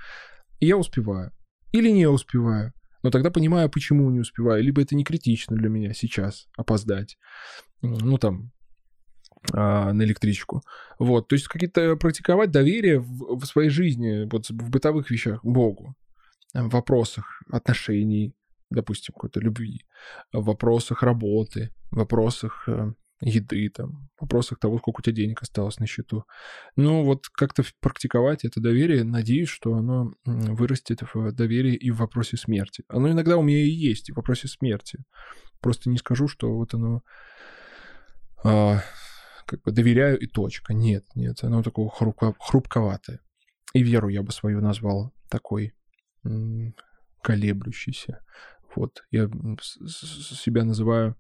И я успеваю. Или не успеваю. Но тогда понимаю, почему не успеваю. Либо это не критично для меня сейчас опоздать. Ну, там, а, на электричку. Вот, то есть какие-то практиковать доверие в, в своей жизни, вот в бытовых вещах Богу, в вопросах отношений, допустим, какой-то любви, в вопросах работы, в вопросах э, еды, там, вопросах того, сколько у тебя денег осталось на счету. Ну, вот как-то практиковать это доверие, надеюсь, что оно вырастет в доверие и в вопросе смерти. Оно иногда у меня и есть, и в вопросе смерти. Просто не скажу, что вот оно а, как бы доверяю и точка. Нет, нет, оно такое хрупко, хрупковатое. И веру я бы свою назвал такой колеблющийся. Вот, я себя называю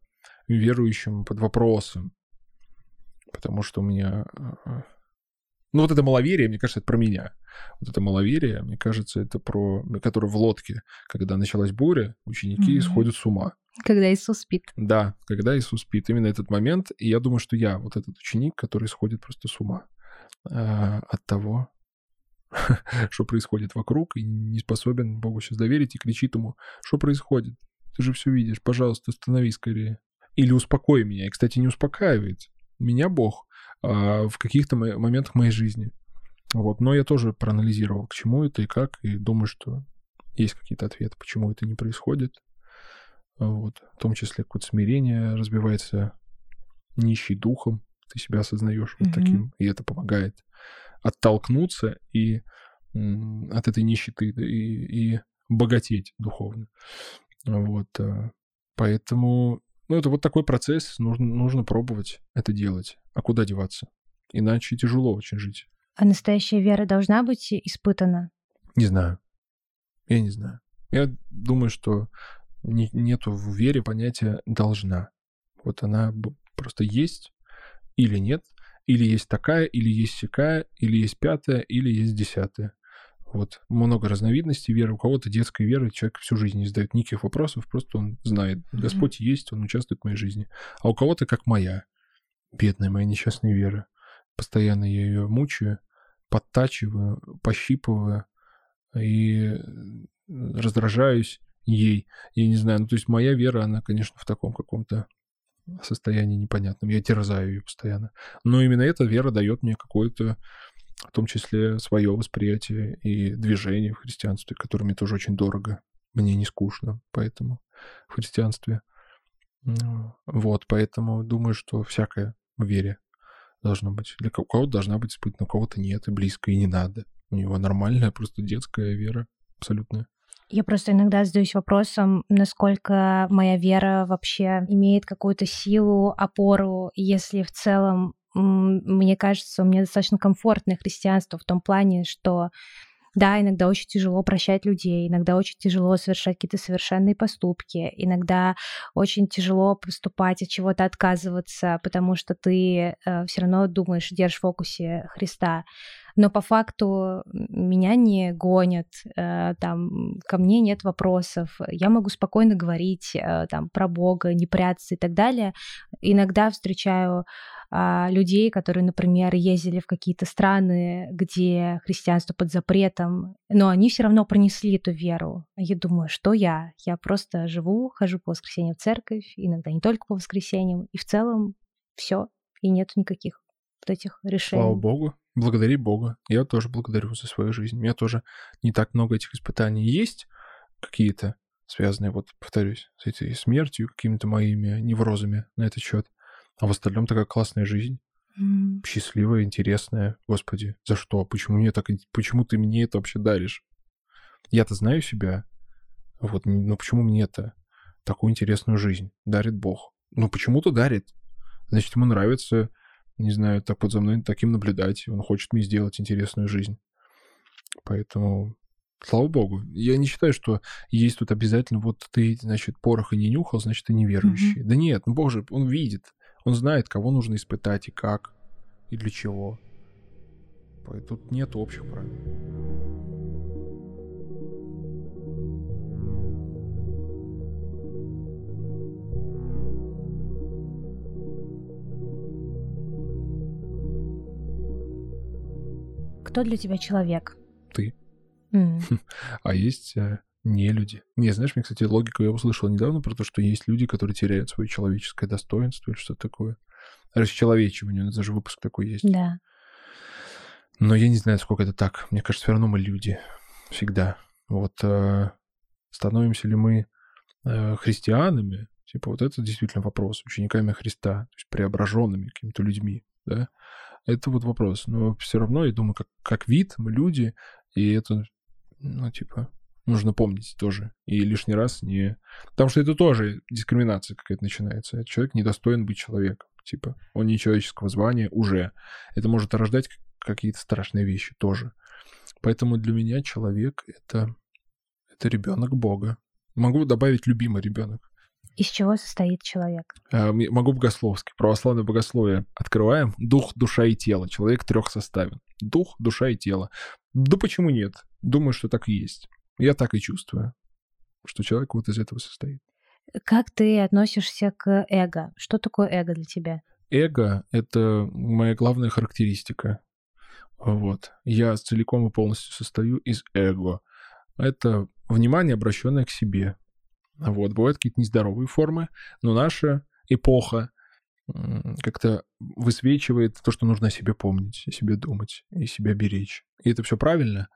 верующим под вопросом, потому что у меня... А, ну, вот это маловерие, мне кажется, это про меня. Вот это маловерие, мне кажется, это про... Которое в лодке, когда началась буря, ученики mm-hmm. сходят с ума. Когда Иисус спит. Да, когда Иисус спит. Именно этот момент. И я думаю, что я вот этот ученик, который сходит просто с ума э, от того, что происходит вокруг, и не способен Богу сейчас доверить, и кричит ему, что происходит? Ты же все видишь, пожалуйста, остановись скорее. Или успокой меня. И, кстати, не успокаивает меня Бог а, в каких-то моментах моей жизни. Вот. Но я тоже проанализировал, к чему это и как, и думаю, что есть какие-то ответы, почему это не происходит. Вот. В том числе какое-то смирение разбивается нищий духом, ты себя осознаешь mm-hmm. вот таким, и это помогает оттолкнуться и от этой нищеты и, и богатеть духовно. Вот. Э, поэтому, ну, это вот такой процесс, нужно, нужно пробовать это делать. А куда деваться? Иначе тяжело очень жить. А настоящая вера должна быть испытана? Не знаю. Я не знаю. Я думаю, что не, нету в вере понятия «должна». Вот она просто есть или нет, или есть такая, или есть всякая, или есть пятая, или есть десятая. Вот. Много разновидностей веры. У кого-то детской веры человек всю жизнь не задает никаких вопросов, просто он знает, Господь есть, он участвует в моей жизни. А у кого-то, как моя, бедная моя несчастная вера. Постоянно я ее мучаю, подтачиваю, пощипываю и раздражаюсь ей. Я не знаю, ну то есть моя вера, она, конечно, в таком каком-то состоянии непонятном. Я терзаю ее постоянно. Но именно эта вера дает мне какое-то, в том числе, свое восприятие и движение в христианстве, которое мне тоже очень дорого. Мне не скучно, поэтому в христианстве. Вот, поэтому думаю, что всякое в вере должно быть. Для кого-то должна быть испытана, у кого-то нет, и близко, и не надо. У него нормальная, просто детская вера абсолютная. Я просто иногда задаюсь вопросом, насколько моя вера вообще имеет какую-то силу, опору, если в целом мне кажется, у меня достаточно комфортное христианство в том плане, что Да, иногда очень тяжело прощать людей, иногда очень тяжело совершать какие-то совершенные поступки, иногда очень тяжело поступать от чего-то отказываться, потому что ты э, все равно думаешь, держишь в фокусе Христа но по факту меня не гонят, э, там, ко мне нет вопросов, я могу спокойно говорить э, там про Бога, не прятаться и так далее. Иногда встречаю а, людей, которые, например, ездили в какие-то страны, где христианство под запретом, но они все равно пронесли эту веру. Я думаю, что я? Я просто живу, хожу по воскресеньям в церковь, иногда не только по воскресеньям, и в целом все, и нет никаких вот этих решений. Слава Богу. Благодари Бога. Я тоже благодарю за свою жизнь. У меня тоже не так много этих испытаний есть какие-то, связанные, вот, повторюсь, с этой смертью, какими-то моими неврозами на этот счет. А в остальном такая классная жизнь. Mm. Счастливая, интересная. Господи, за что? Почему мне так... Почему ты мне это вообще даришь? Я-то знаю себя. Вот, но почему мне это такую интересную жизнь дарит Бог? Ну, почему-то дарит. Значит, ему нравится не знаю, так вот за мной таким наблюдать. Он хочет мне сделать интересную жизнь. Поэтому, слава богу. Я не считаю, что есть тут обязательно вот ты, значит, пороха не нюхал, значит, ты неверующий. Mm-hmm. Да нет, ну, боже, он видит. Он знает, кого нужно испытать и как, и для чего. Тут нет общих правил. Кто для тебя человек? Ты. Mm. А есть э, не люди. Не, знаешь, мне, кстати, логику я услышал недавно про то, что есть люди, которые теряют свое человеческое достоинство или что-то такое. Расчеловечивание, это же выпуск такой есть. Да. Но я не знаю, сколько это так. Мне кажется, все равно мы люди. Всегда. Вот э, становимся ли мы э, христианами, типа вот это действительно вопрос, учениками Христа, то есть преображенными какими-то людьми, да, это вот вопрос. Но все равно, я думаю, как, как вид мы люди, и это, ну, типа, нужно помнить тоже. И лишний раз не... Потому что это тоже дискриминация какая-то начинается. Человек недостоин быть человеком. Типа, он не человеческого звания уже. Это может рождать какие-то страшные вещи тоже. Поэтому для меня человек — это, это ребенок Бога. Могу добавить любимый ребенок. Из чего состоит человек? А, могу богословски. Православное богословие открываем. Дух, душа и тело. Человек трех составен. Дух, душа и тело. Да почему нет? Думаю, что так и есть. Я так и чувствую, что человек вот из этого состоит. Как ты относишься к эго? Что такое эго для тебя? Эго — это моя главная характеристика. Вот. Я целиком и полностью состою из эго. Это внимание, обращенное к себе. Вот, бывают какие-то нездоровые формы, но наша эпоха как-то высвечивает то, что нужно о себе помнить, о себе думать и себя беречь. И это все правильно,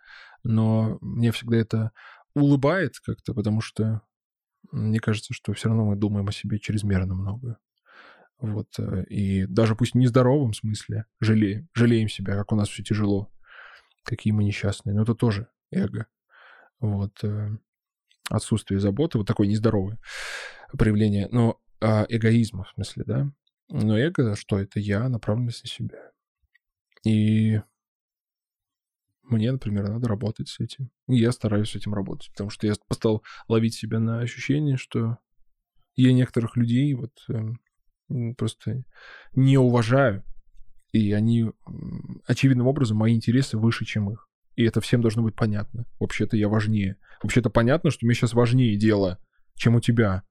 но мне всегда это улыбает как-то, потому что мне кажется, что все равно мы думаем о себе чрезмерно много. Вот, э, и даже пусть в нездоровом смысле жалеем, жалеем себя, как у нас все тяжело, какие мы несчастные, но это тоже эго. Вот, э, отсутствие заботы, вот такое нездоровое проявление, но а, эгоизма, в смысле, да. Но эго, что это я, направленность на себя. И мне, например, надо работать с этим. И я стараюсь с этим работать, потому что я стал ловить себя на ощущение, что я некоторых людей вот э, просто не уважаю, и они очевидным образом мои интересы выше, чем их. И это всем должно быть понятно. Вообще-то я важнее. Вообще-то понятно, что мне сейчас важнее дело, чем у тебя.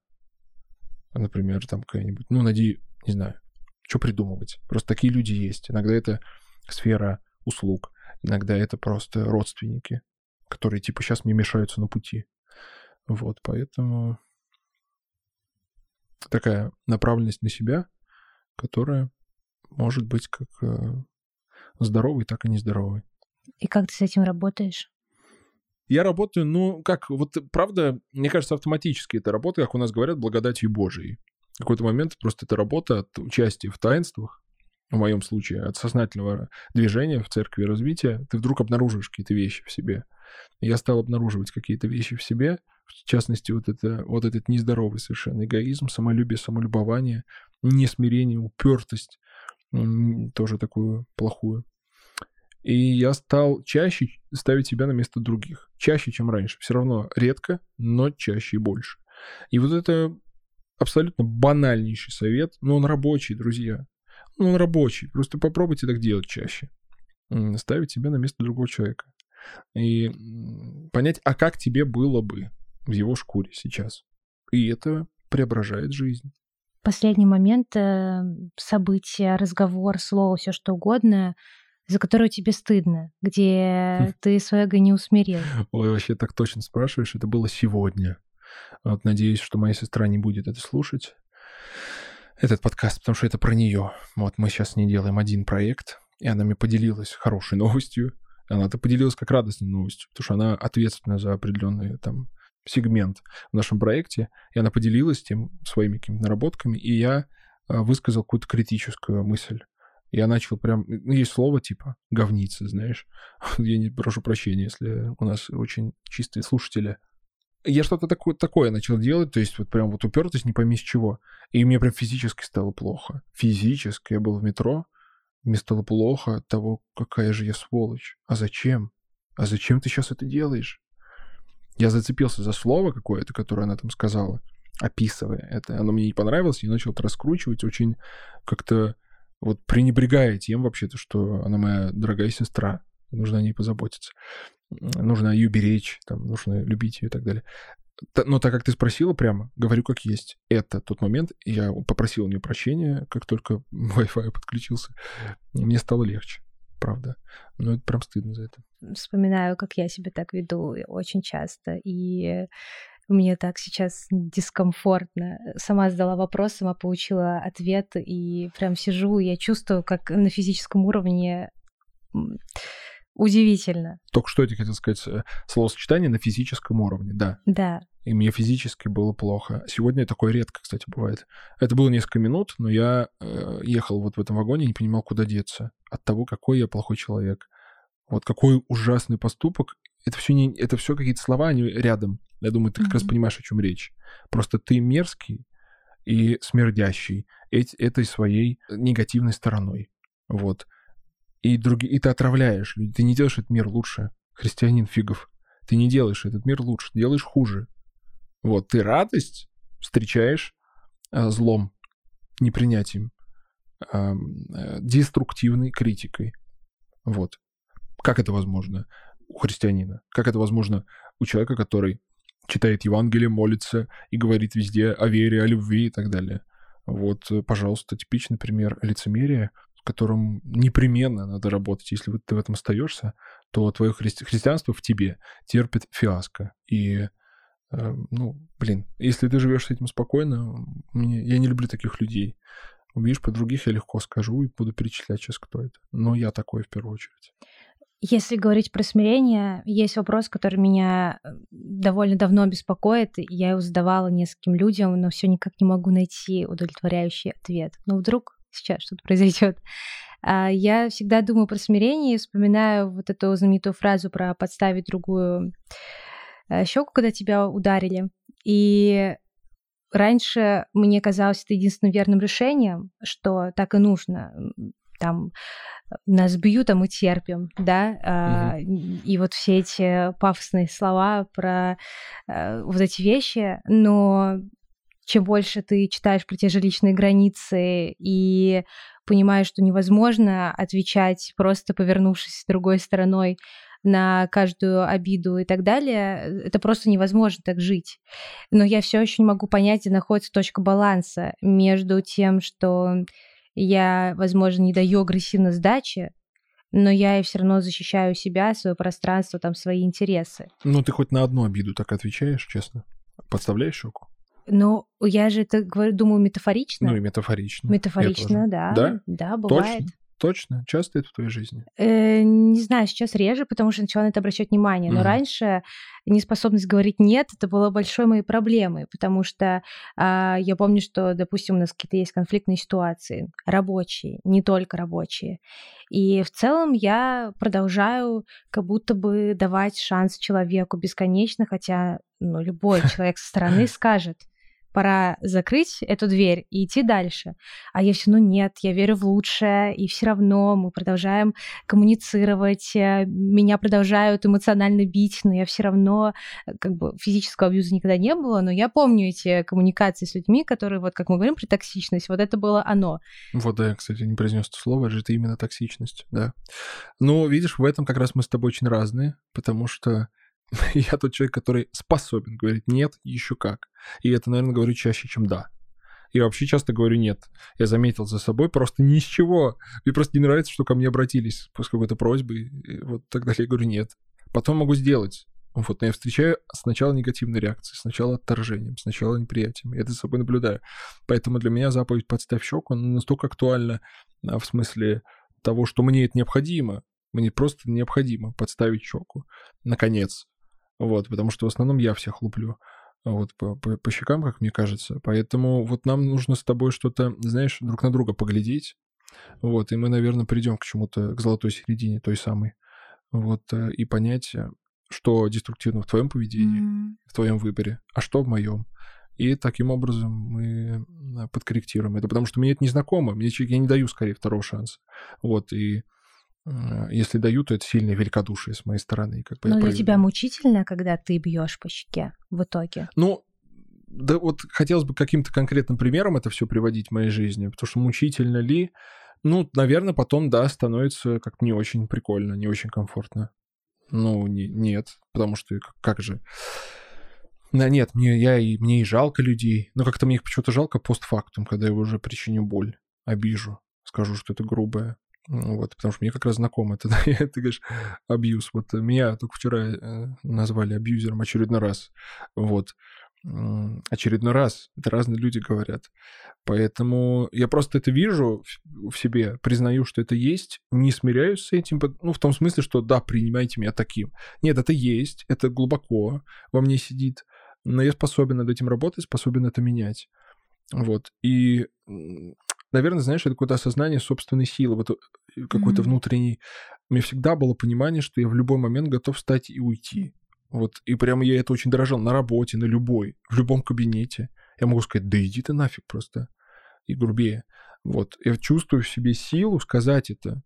Например, там какая-нибудь, ну, нади, не знаю, что придумывать. Просто такие люди есть. Иногда это сфера услуг, иногда это просто родственники, которые типа сейчас мне мешаются на пути. Вот, поэтому такая направленность на себя, которая может быть как э, здоровой, так и нездоровой. И как ты с этим работаешь? Я работаю, ну, как, вот правда, мне кажется, автоматически это работа, как у нас говорят, благодатью Божией. В какой-то момент просто это работа от участия в таинствах, в моем случае, от сознательного движения в церкви развития, ты вдруг обнаруживаешь какие-то вещи в себе. Я стал обнаруживать какие-то вещи в себе, в частности, вот, это, вот этот нездоровый совершенно эгоизм, самолюбие, самолюбование, несмирение, упертость, тоже такую плохую. И я стал чаще ставить себя на место других. Чаще, чем раньше. Все равно редко, но чаще и больше. И вот это абсолютно банальнейший совет, но он рабочий, друзья. Ну, он рабочий. Просто попробуйте так делать чаще. Ставить себя на место другого человека. И понять, а как тебе было бы в его шкуре сейчас. И это преображает жизнь. Последний момент, э, события, разговор, слово, все что угодно, за которое тебе стыдно, где хм. ты свое не усмирил. Ой, вообще так точно спрашиваешь, это было сегодня. Вот надеюсь, что моя сестра не будет это слушать, этот подкаст, потому что это про нее. Вот мы сейчас не делаем один проект, и она мне поделилась хорошей новостью. Она-то поделилась как радостной новостью, потому что она ответственна за определенный там сегмент в нашем проекте, и она поделилась тем своими какими-то наработками, и я а, высказал какую-то критическую мысль. Я начал прям... Ну, есть слово типа говница, знаешь. я не прошу прощения, если у нас очень чистые слушатели я что-то такое, такое начал делать, то есть вот прям вот упертость не пойми с чего. И мне прям физически стало плохо. Физически. Я был в метро, мне стало плохо от того, какая же я сволочь. А зачем? А зачем ты сейчас это делаешь? Я зацепился за слово какое-то, которое она там сказала, описывая это. Оно мне не понравилось, и начал это раскручивать очень как-то вот пренебрегая тем вообще-то, что она моя дорогая сестра, нужно о ней позаботиться нужно ее беречь, там, нужно любить ее и так далее. Но так как ты спросила прямо, говорю как есть. Это тот момент, я попросил у нее прощения, как только Wi-Fi подключился. Мне стало легче, правда. Но это прям стыдно за это. Вспоминаю, как я себя так веду очень часто. И мне так сейчас дискомфортно. Сама задала вопрос, сама получила ответ, и прям сижу, я чувствую, как на физическом уровне Удивительно. Только что я тебе хотел сказать. Э, словосочетание на физическом уровне, да. Да. И мне физически было плохо. Сегодня такое редко, кстати, бывает. Это было несколько минут, но я э, ехал вот в этом вагоне и не понимал, куда деться от того, какой я плохой человек. Вот какой ужасный поступок. Это все, не, это все какие-то слова, они рядом. Я думаю, ты mm-hmm. как раз понимаешь, о чем речь. Просто ты мерзкий и смердящий эти, этой своей негативной стороной. Вот и, други... и ты отравляешь. Ты не делаешь этот мир лучше, христианин фигов. Ты не делаешь этот мир лучше, делаешь хуже. Вот, ты радость встречаешь а, злом, непринятием, а, деструктивной критикой. Вот. Как это возможно у христианина? Как это возможно у человека, который читает Евангелие, молится и говорит везде о вере, о любви и так далее? Вот, пожалуйста, типичный пример лицемерия, которым непременно надо работать. Если ты в этом остаешься, то твое христи- христианство в тебе терпит фиаско. И, э, ну, блин, если ты живешь с этим спокойно, мне, я не люблю таких людей. Видишь, по других я легко скажу и буду перечислять сейчас, кто это. Но я такой в первую очередь. Если говорить про смирение, есть вопрос, который меня э, довольно давно беспокоит. Я его задавала нескольким людям, но все никак не могу найти удовлетворяющий ответ. Но вдруг сейчас что-то произойдет. А, я всегда думаю про смирение и вспоминаю вот эту знаменитую фразу про подставить другую э, щеку, когда тебя ударили. И раньше мне казалось это единственным верным решением, что так и нужно. Там нас бьют, а мы терпим, да, mm-hmm. и вот все эти пафосные слова про э, вот эти вещи, но чем больше ты читаешь про те же личные границы и понимаешь, что невозможно отвечать просто повернувшись другой стороной на каждую обиду и так далее, это просто невозможно так жить. Но я все еще не могу понять, где находится точка баланса между тем, что я, возможно, не даю агрессивно сдачи, но я и все равно защищаю себя, свое пространство, там, свои интересы. Ну, ты хоть на одну обиду так отвечаешь, честно? Подставляешь щеку? Но я же это говорю, думаю, метафорично. Ну и метафорично. Метафорично, да. Да? Да, бывает. Точно? Точно? Часто это в твоей жизни? Э, не знаю, сейчас реже, потому что начала на это обращать внимание. Но угу. раньше неспособность говорить нет, это было большой моей проблемой, потому что э, я помню, что, допустим, у нас какие-то есть конфликтные ситуации, рабочие, не только рабочие. И в целом я продолжаю как будто бы давать шанс человеку бесконечно, хотя ну, любой человек со стороны скажет, пора закрыть эту дверь и идти дальше. А я все, ну нет, я верю в лучшее, и все равно мы продолжаем коммуницировать, э, меня продолжают эмоционально бить, но я все равно, э, как бы физического абьюза никогда не было, но я помню эти коммуникации с людьми, которые, вот как мы говорим про токсичность, вот это было оно. Вот, да, я, кстати, не произнес это слово, это же это именно токсичность, да. Ну, видишь, в этом как раз мы с тобой очень разные, потому что я тот человек, который способен говорить нет, еще как. И это, наверное, говорю чаще, чем да. И вообще часто говорю нет. Я заметил за собой просто ни с чего. Мне просто не нравится, что ко мне обратились после какой-то просьбы. И вот тогда я говорю нет. Потом могу сделать. Вот, но я встречаю сначала негативные реакции, сначала отторжением, сначала неприятием. Я это за собой наблюдаю. Поэтому для меня заповедь «подставь щеку» настолько актуальна а, в смысле того, что мне это необходимо. Мне просто необходимо подставить щеку. Наконец. Вот, потому что в основном я всех луплю вот по, по, по щекам, как мне кажется. Поэтому вот нам нужно с тобой что-то, знаешь, друг на друга поглядеть. Вот, и мы, наверное, придем к чему-то, к золотой середине той самой. Вот, э, и понять, э, что деструктивно в твоем поведении, mm. в твоем выборе, а что в моем. И таким образом мы э, подкорректируем это, потому что мне это не знакомо, мне я не даю скорее второго шанса. Вот, и если даю, то это сильное великодушие с моей стороны. Как бы Но для тебя мучительно, когда ты бьешь по щеке в итоге? Ну, да вот хотелось бы каким-то конкретным примером это все приводить в моей жизни, потому что мучительно ли, ну, наверное, потом, да, становится как не очень прикольно, не очень комфортно. Ну, не, нет, потому что как, как же... Да нет, мне, я и, мне и жалко людей, но как-то мне их почему-то жалко постфактум, когда я уже причиню боль, обижу, скажу, что это грубое. Вот, потому что мне как раз знакомо это, ты говоришь, абьюз. Вот меня только вчера э, назвали абьюзером очередной раз. Вот. Очередной раз. Это разные люди говорят. Поэтому я просто это вижу в себе, признаю, что это есть, не смиряюсь с этим, ну, в том смысле, что да, принимайте меня таким. Нет, это есть, это глубоко во мне сидит, но я способен над этим работать, способен это менять. Вот. И наверное, знаешь, это какое-то осознание собственной силы, вот э, какой-то mm-hmm. внутренний. У меня всегда было понимание, что я в любой момент готов встать и уйти. Вот, и прямо я это очень дорожил на работе, на любой, в любом кабинете. Я могу сказать, да иди ты нафиг просто. И грубее. Вот, я чувствую в себе силу сказать это.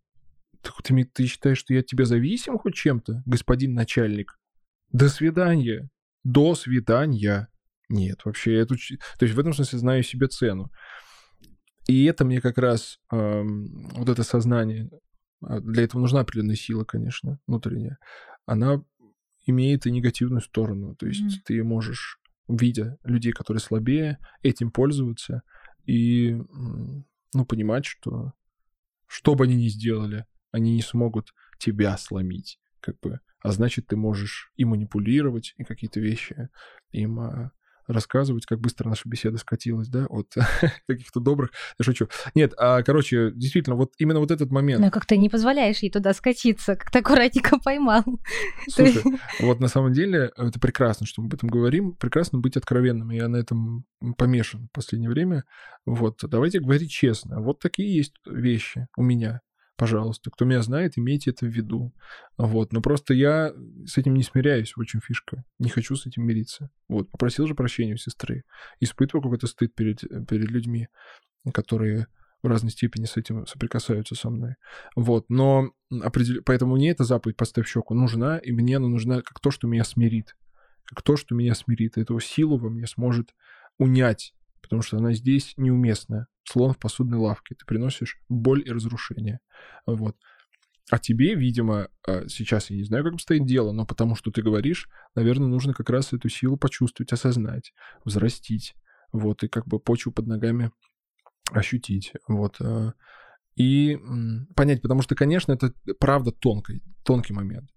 Ты, ты, ты считаешь, что я от тебя зависим хоть чем-то, господин начальник? До свидания. До свидания. Нет, вообще, я тут... То есть в этом смысле знаю себе цену. И это мне как раз э, вот это сознание, а, для этого нужна определенная сила, конечно, внутренняя, она имеет и негативную сторону. То есть mm. ты можешь, видя людей, которые слабее, этим пользоваться и ну, понимать, что что бы они ни сделали, они не смогут тебя сломить, как бы. А значит, ты можешь и манипулировать, и какие-то вещи им а, рассказывать, как быстро наша беседа скатилась, да, от каких-то добрых... Я шучу. Нет, а, короче, действительно, вот именно вот этот момент... Но как ты не позволяешь ей туда скатиться, как ты аккуратненько поймал. Слушай, вот на самом деле это прекрасно, что мы об этом говорим, прекрасно быть откровенным, я на этом помешан в последнее время. Вот, давайте говорить честно, вот такие есть вещи у меня пожалуйста. Кто меня знает, имейте это в виду. Вот. Но просто я с этим не смиряюсь, очень фишка. Не хочу с этим мириться. Вот. Попросил же прощения у сестры. Испытываю какой-то стыд перед, перед людьми, которые в разной степени с этим соприкасаются со мной. Вот. Но определ... поэтому мне эта заповедь «поставь щеку» нужна, и мне она нужна как то, что меня смирит. Как то, что меня смирит. Эту силу во мне сможет унять, потому что она здесь неуместная слон в посудной лавке. Ты приносишь боль и разрушение. Вот. А тебе, видимо, а, сейчас я не знаю, как обстоит дело, но потому что ты говоришь, наверное, нужно как раз эту силу почувствовать, осознать, взрастить, вот, и как бы почву под ногами ощутить, вот. А, и понять, потому что, конечно, это правда тонкий, тонкий момент.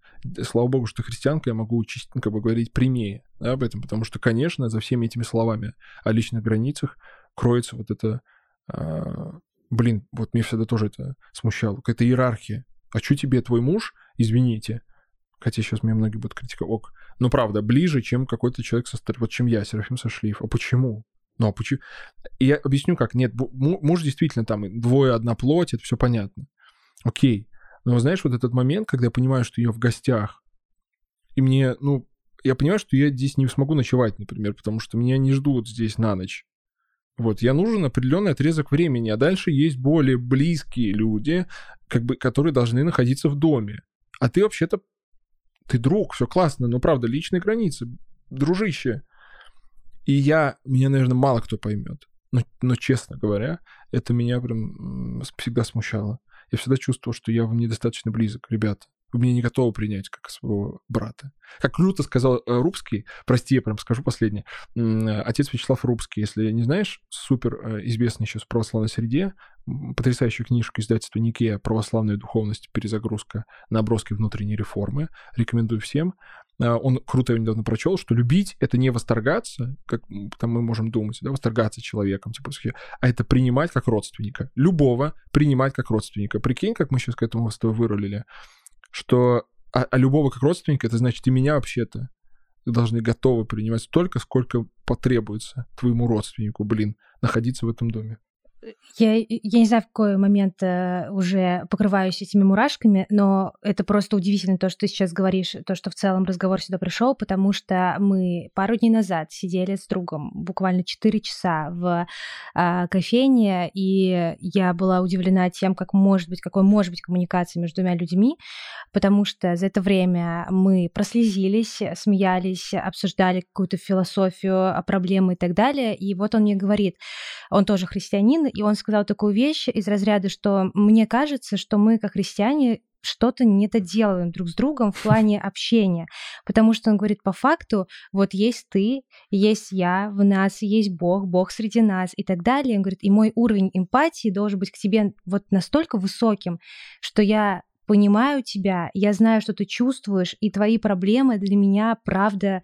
Слава богу, что христианка, я могу учить, как бы говорить прямее да, об этом, потому что, конечно, за всеми этими словами о личных границах кроется вот это а, блин, вот мне всегда тоже это смущало, какая-то иерархия. А что тебе твой муж, извините, хотя сейчас меня многие будут критиковать, ок, но правда, ближе, чем какой-то человек со стороны, вот чем я, Серафим Сошлиев. А почему? Ну, а почему? И я объясню как. Нет, муж действительно там двое, одна плоть, это все понятно. Окей. Но знаешь, вот этот момент, когда я понимаю, что я в гостях, и мне, ну, я понимаю, что я здесь не смогу ночевать, например, потому что меня не ждут здесь на ночь. Вот, я нужен определенный отрезок времени, а дальше есть более близкие люди, как бы, которые должны находиться в доме. А ты вообще-то, ты друг, все классно, но правда, личные границы, дружище. И я, меня, наверное, мало кто поймет. Но, но, честно говоря, это меня прям всегда смущало. Я всегда чувствовал, что я вам недостаточно близок, ребята вы меня не готовы принять как своего брата. Как круто сказал э, Рубский, прости, я прям скажу последнее, отец Вячеслав Рубский, если не знаешь, супер э, известный сейчас в православной среде, потрясающая книжка издательства Никея «Православная духовность. Перезагрузка. Наброски внутренней реформы». Рекомендую всем. А, он круто недавно прочел, что любить — это не восторгаться, как там мы можем думать, да, восторгаться человеком, типа, а это принимать как родственника. Любого принимать как родственника. Прикинь, как мы сейчас к этому с тобой вырулили что а, а любого как родственника, это значит и меня вообще-то должны готовы принимать столько, сколько потребуется твоему родственнику, блин, находиться в этом доме я, я не знаю, в какой момент э, уже покрываюсь этими мурашками, но это просто удивительно то, что ты сейчас говоришь, то, что в целом разговор сюда пришел, потому что мы пару дней назад сидели с другом буквально 4 часа в э, кофейне, и я была удивлена тем, как может быть, какой может быть коммуникация между двумя людьми, потому что за это время мы прослезились, смеялись, обсуждали какую-то философию, проблемы и так далее, и вот он мне говорит, он тоже христианин, и он сказал такую вещь из разряда, что мне кажется, что мы, как христиане, что-то не то делаем друг с другом в плане общения. Потому что он говорит, по факту, вот есть ты, есть я, в нас есть Бог, Бог среди нас и так далее. Он говорит, и мой уровень эмпатии должен быть к тебе вот настолько высоким, что я понимаю тебя, я знаю, что ты чувствуешь, и твои проблемы для меня, правда,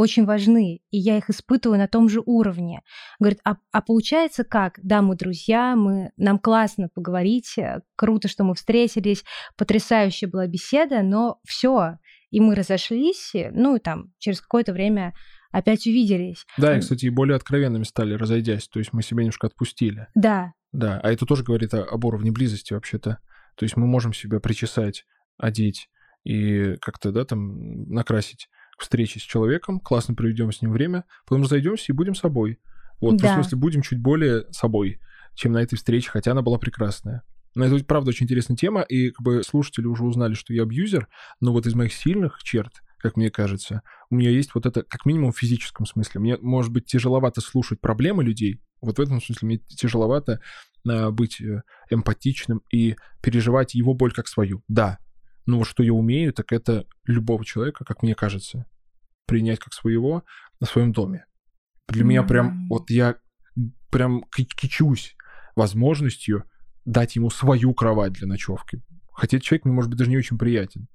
очень важны, и я их испытываю на том же уровне. Говорит, а, а получается как? Да, мы друзья, мы, нам классно поговорить, э, круто, что мы встретились, потрясающая была беседа, но все, и мы разошлись, ну и там через какое-то время опять увиделись. Да, и, кстати, и более откровенными стали, разойдясь, то есть мы себя немножко отпустили. Да. Да, а это тоже говорит о, об уровне близости вообще-то. То есть мы можем себя причесать, одеть и как-то, да, там накрасить встречи с человеком, классно проведем с ним время, потом разойдемся и будем собой. Вот, да. в смысле, будем чуть более собой, чем на этой встрече, хотя она была прекрасная. Но это, правда, очень интересная тема, и как бы слушатели уже узнали, что я абьюзер, но вот из моих сильных черт, как мне кажется, у меня есть вот это, как минимум, в физическом смысле. Мне, может быть, тяжеловато слушать проблемы людей, вот в этом смысле мне тяжеловато а, быть э, эмпатичным и переживать его боль как свою. Да, но вот что я умею, так это любого человека, как мне кажется, принять как своего на своем доме. Для mm-hmm. меня прям, вот я прям кичусь возможностью дать ему свою кровать для ночевки. Хотя этот человек мне, может быть, даже не очень приятен.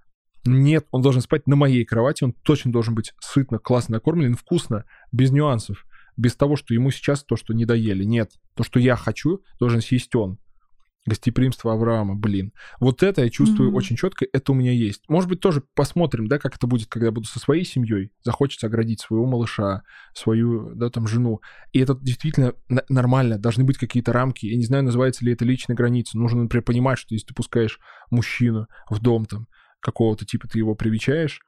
Нет, он должен спать на моей кровати, он точно должен быть сытно, классно накормлен, вкусно, без нюансов, без того, что ему сейчас то, что не доели. Нет, то, что я хочу, должен съесть он. Гостеприимство Авраама, блин. Вот это я чувствую mm-hmm. очень четко, это у меня есть. Может быть, тоже посмотрим, да, как это будет, когда я буду со своей семьей. Захочется оградить своего малыша, свою, да, там, жену. И это действительно нормально, должны быть какие-то рамки. Я не знаю, называется ли это личной границей. Нужно, например, понимать, что если ты пускаешь мужчину в дом, там, какого-то типа, ты его привечаешь,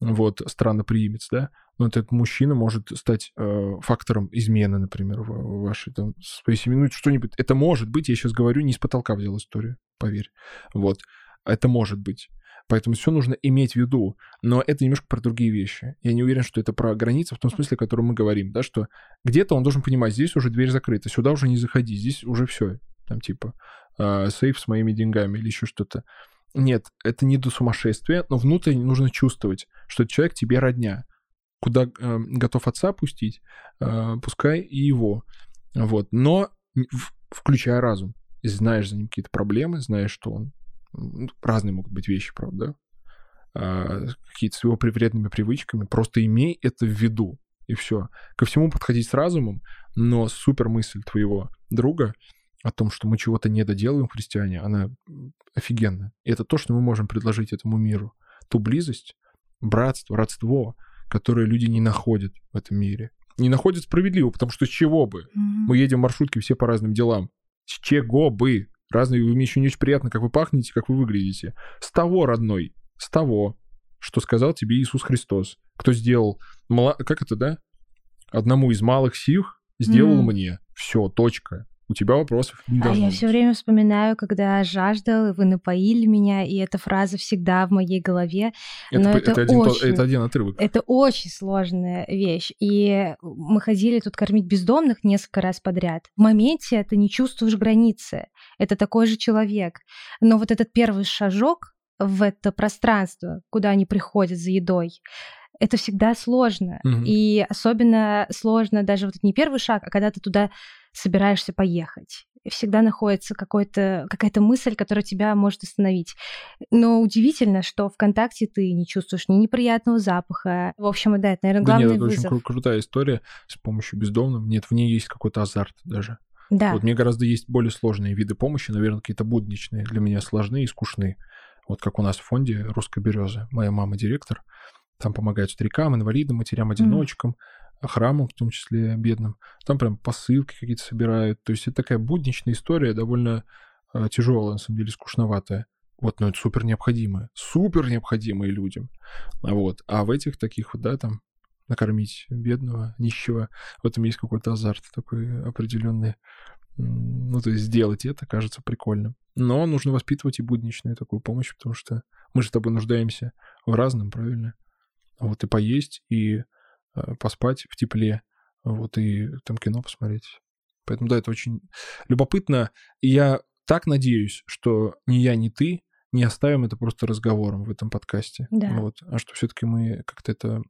вот, странноприимец, да, но этот мужчина может стать э, фактором измены, например, в, в вашей там своей семье, ну что-нибудь. Это может быть, я сейчас говорю, не из потолка взял историю, поверь. Вот, это может быть. Поэтому все нужно иметь в виду. Но это немножко про другие вещи. Я не уверен, что это про границы в том смысле, о котором мы говорим, да, что где-то он должен понимать, здесь уже дверь закрыта, сюда уже не заходи, здесь уже все, там типа э, сейф с моими деньгами или еще что-то. Нет, это не до сумасшествия, но внутренне нужно чувствовать, что человек тебе родня. Куда э, готов отца пустить, э, пускай и его. Вот. Но в, включая разум. Знаешь за ним какие-то проблемы, знаешь, что он... Разные могут быть вещи, правда, э, какие-то с его вредными привычками. Просто имей это в виду, и все. Ко всему подходить с разумом, но супер мысль твоего друга — о том, что мы чего-то не доделываем, христиане, она офигенная. И это то, что мы можем предложить этому миру. Ту близость, братство, родство, которое люди не находят в этом мире. Не находят справедливо, потому что с чего бы? Mm-hmm. Мы едем в маршрутке все по разным делам. С чего бы? Разные, мне еще не очень приятно, как вы пахнете, как вы выглядите. С того, родной, с того. что сказал тебе Иисус Христос. Кто сделал... Как это, да? Одному из малых сих сделал mm. мне. Все, точка у тебя вопросов не должно А я все время вспоминаю, когда жаждал, вы напоили меня, и эта фраза всегда в моей голове. Это, Но это, это, один, очень, это один отрывок. Это очень сложная вещь. И мы ходили тут кормить бездомных несколько раз подряд. В моменте ты не чувствуешь границы. Это такой же человек. Но вот этот первый шажок в это пространство, куда они приходят за едой, это всегда сложно. Угу. И особенно сложно даже вот не первый шаг, а когда ты туда собираешься поехать. Всегда находится какая-то мысль, которая тебя может остановить. Но удивительно, что ВКонтакте ты не чувствуешь ни неприятного запаха. В общем, да, это, наверное, главный да нет, это вызов. очень крутая история с помощью бездомных. Нет, в ней есть какой-то азарт даже. Да. Вот мне гораздо есть более сложные виды помощи, наверное, какие-то будничные. Для меня сложные и скучные. Вот как у нас в фонде «Русская береза». Моя мама директор. Там помогают старикам, инвалидам, матерям-одиночкам. Mm храмам, в том числе бедным. Там прям посылки какие-то собирают. То есть это такая будничная история, довольно э, тяжелая, на самом деле, скучноватая. Вот, но это супер необходимое. Супер необходимое людям. Вот. А в этих таких вот, да, там, накормить бедного, нищего, в этом есть какой-то азарт такой определенный. Ну, то есть сделать это кажется прикольным. Но нужно воспитывать и будничную такую помощь, потому что мы же с тобой нуждаемся в разном, правильно? Вот и поесть, и поспать в тепле, вот, и там кино посмотреть. Поэтому, да, это очень любопытно. И я так надеюсь, что ни я, ни ты не оставим это просто разговором в этом подкасте. Да. Вот, а что все-таки мы как-то это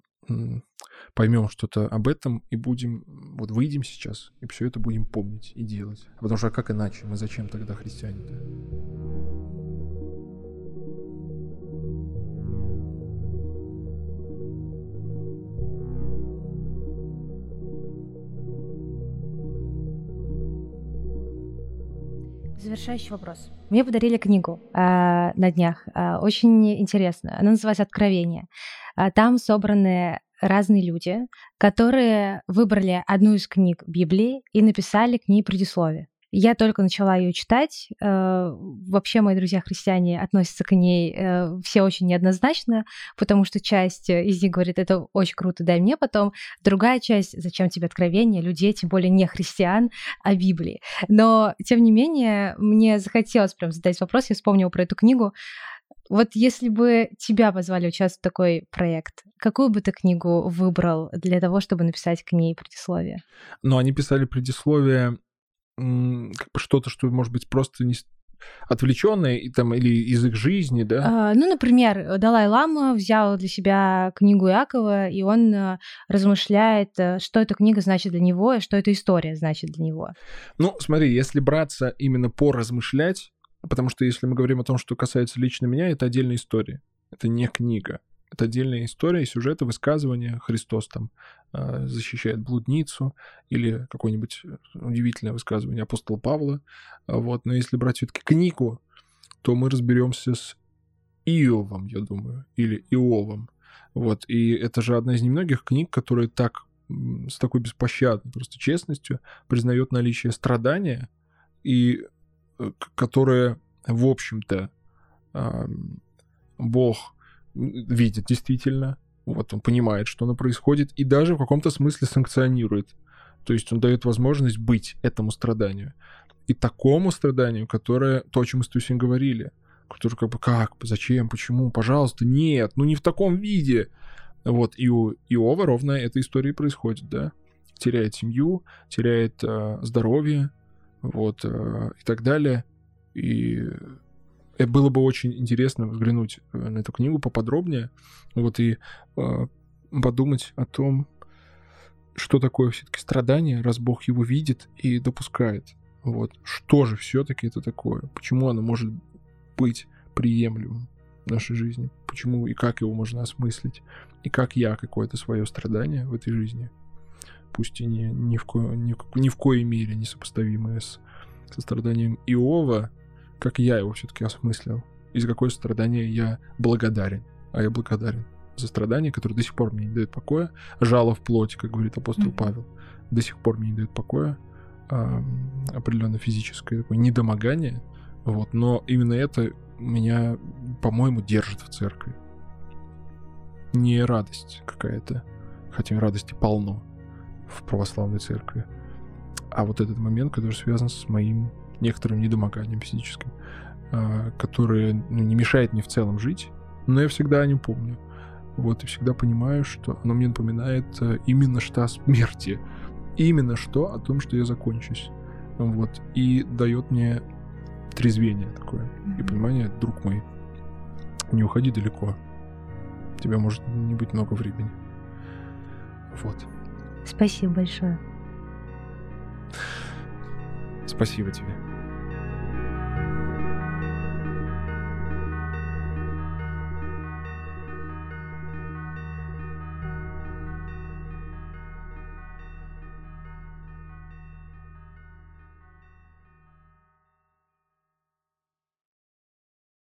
поймем что-то об этом и будем, вот выйдем сейчас, и все это будем помнить и делать. Потому что а как иначе? Мы зачем тогда христиане-то? Завершающий вопрос. Мне подарили книгу э, на днях, э, очень интересно. Она называется «Откровение». Э, там собраны разные люди, которые выбрали одну из книг Библии и написали к ней предисловие. Я только начала ее читать. Э, вообще мои друзья-христиане относятся к ней э, все очень неоднозначно, потому что часть из них говорит, это очень круто, дай мне потом. Другая часть, зачем тебе откровение людей, тем более не христиан, а Библии. Но, тем не менее, мне захотелось прям задать вопрос, я вспомнила про эту книгу. Вот если бы тебя позвали участвовать в такой проект, какую бы ты книгу выбрал для того, чтобы написать к ней предисловие? Ну, они писали предисловие как бы что-то, что может быть просто не отвлеченное и там или из их жизни, да? А, ну, например, Далай-Лама взял для себя книгу Якова, и он э, размышляет, э, что эта книга значит для него, и что эта история значит для него. Ну, смотри, если браться именно по размышлять, потому что если мы говорим о том, что касается лично меня, это отдельная история, это не книга. Это отдельная история, сюжеты, высказывания. Христос там э, защищает блудницу или какое-нибудь удивительное высказывание апостола Павла. Вот. Но если брать все-таки книгу, то мы разберемся с Иовом, я думаю, или Иовом. Вот. И это же одна из немногих книг, которая так с такой беспощадной просто честностью признает наличие страдания и э, которое, в общем-то, Бог видит действительно, вот он понимает, что оно происходит, и даже в каком-то смысле санкционирует. То есть он дает возможность быть этому страданию. И такому страданию, которое, то, о чем мы с Тусин говорили, которое как бы как, зачем, почему, пожалуйста, нет, ну не в таком виде. Вот, и у Иова ровно эта история происходит, да. Теряет семью, теряет э, здоровье, вот, э, и так далее. И было бы очень интересно взглянуть э, на эту книгу поподробнее, вот и э, подумать о том, что такое все-таки страдание, раз Бог его видит и допускает. Вот. Что же все-таки это такое? Почему оно может быть приемлемым в нашей жизни? Почему и как его можно осмыслить? И как я какое-то свое страдание в этой жизни, пусть и не, ни, в ко, ни, ни в коей мере не сопоставимое с, со страданием Иова, как я его все-таки осмыслил, и за какое страдание я благодарен. А я благодарен за страдания, которые до сих пор мне не дают покоя. Жало в плоти, как говорит апостол mm-hmm. Павел, до сих пор мне не дают покоя. А, определенно физическое такое недомогание. Вот, но именно это меня, по-моему, держит в церкви. не радость какая-то, хотя радости полно в православной церкви, а вот этот момент, который связан с моим некоторым недомоганием физическим, а, которое ну, не мешает мне в целом жить, но я всегда о нем помню. Вот, и всегда понимаю, что оно мне напоминает э, именно что о смерти. Именно что о том, что я закончусь. Вот. И дает мне трезвение такое. И понимание, друг мой, не уходи далеко. У тебя может не быть много времени. Вот. Спасибо большое. Спасибо тебе.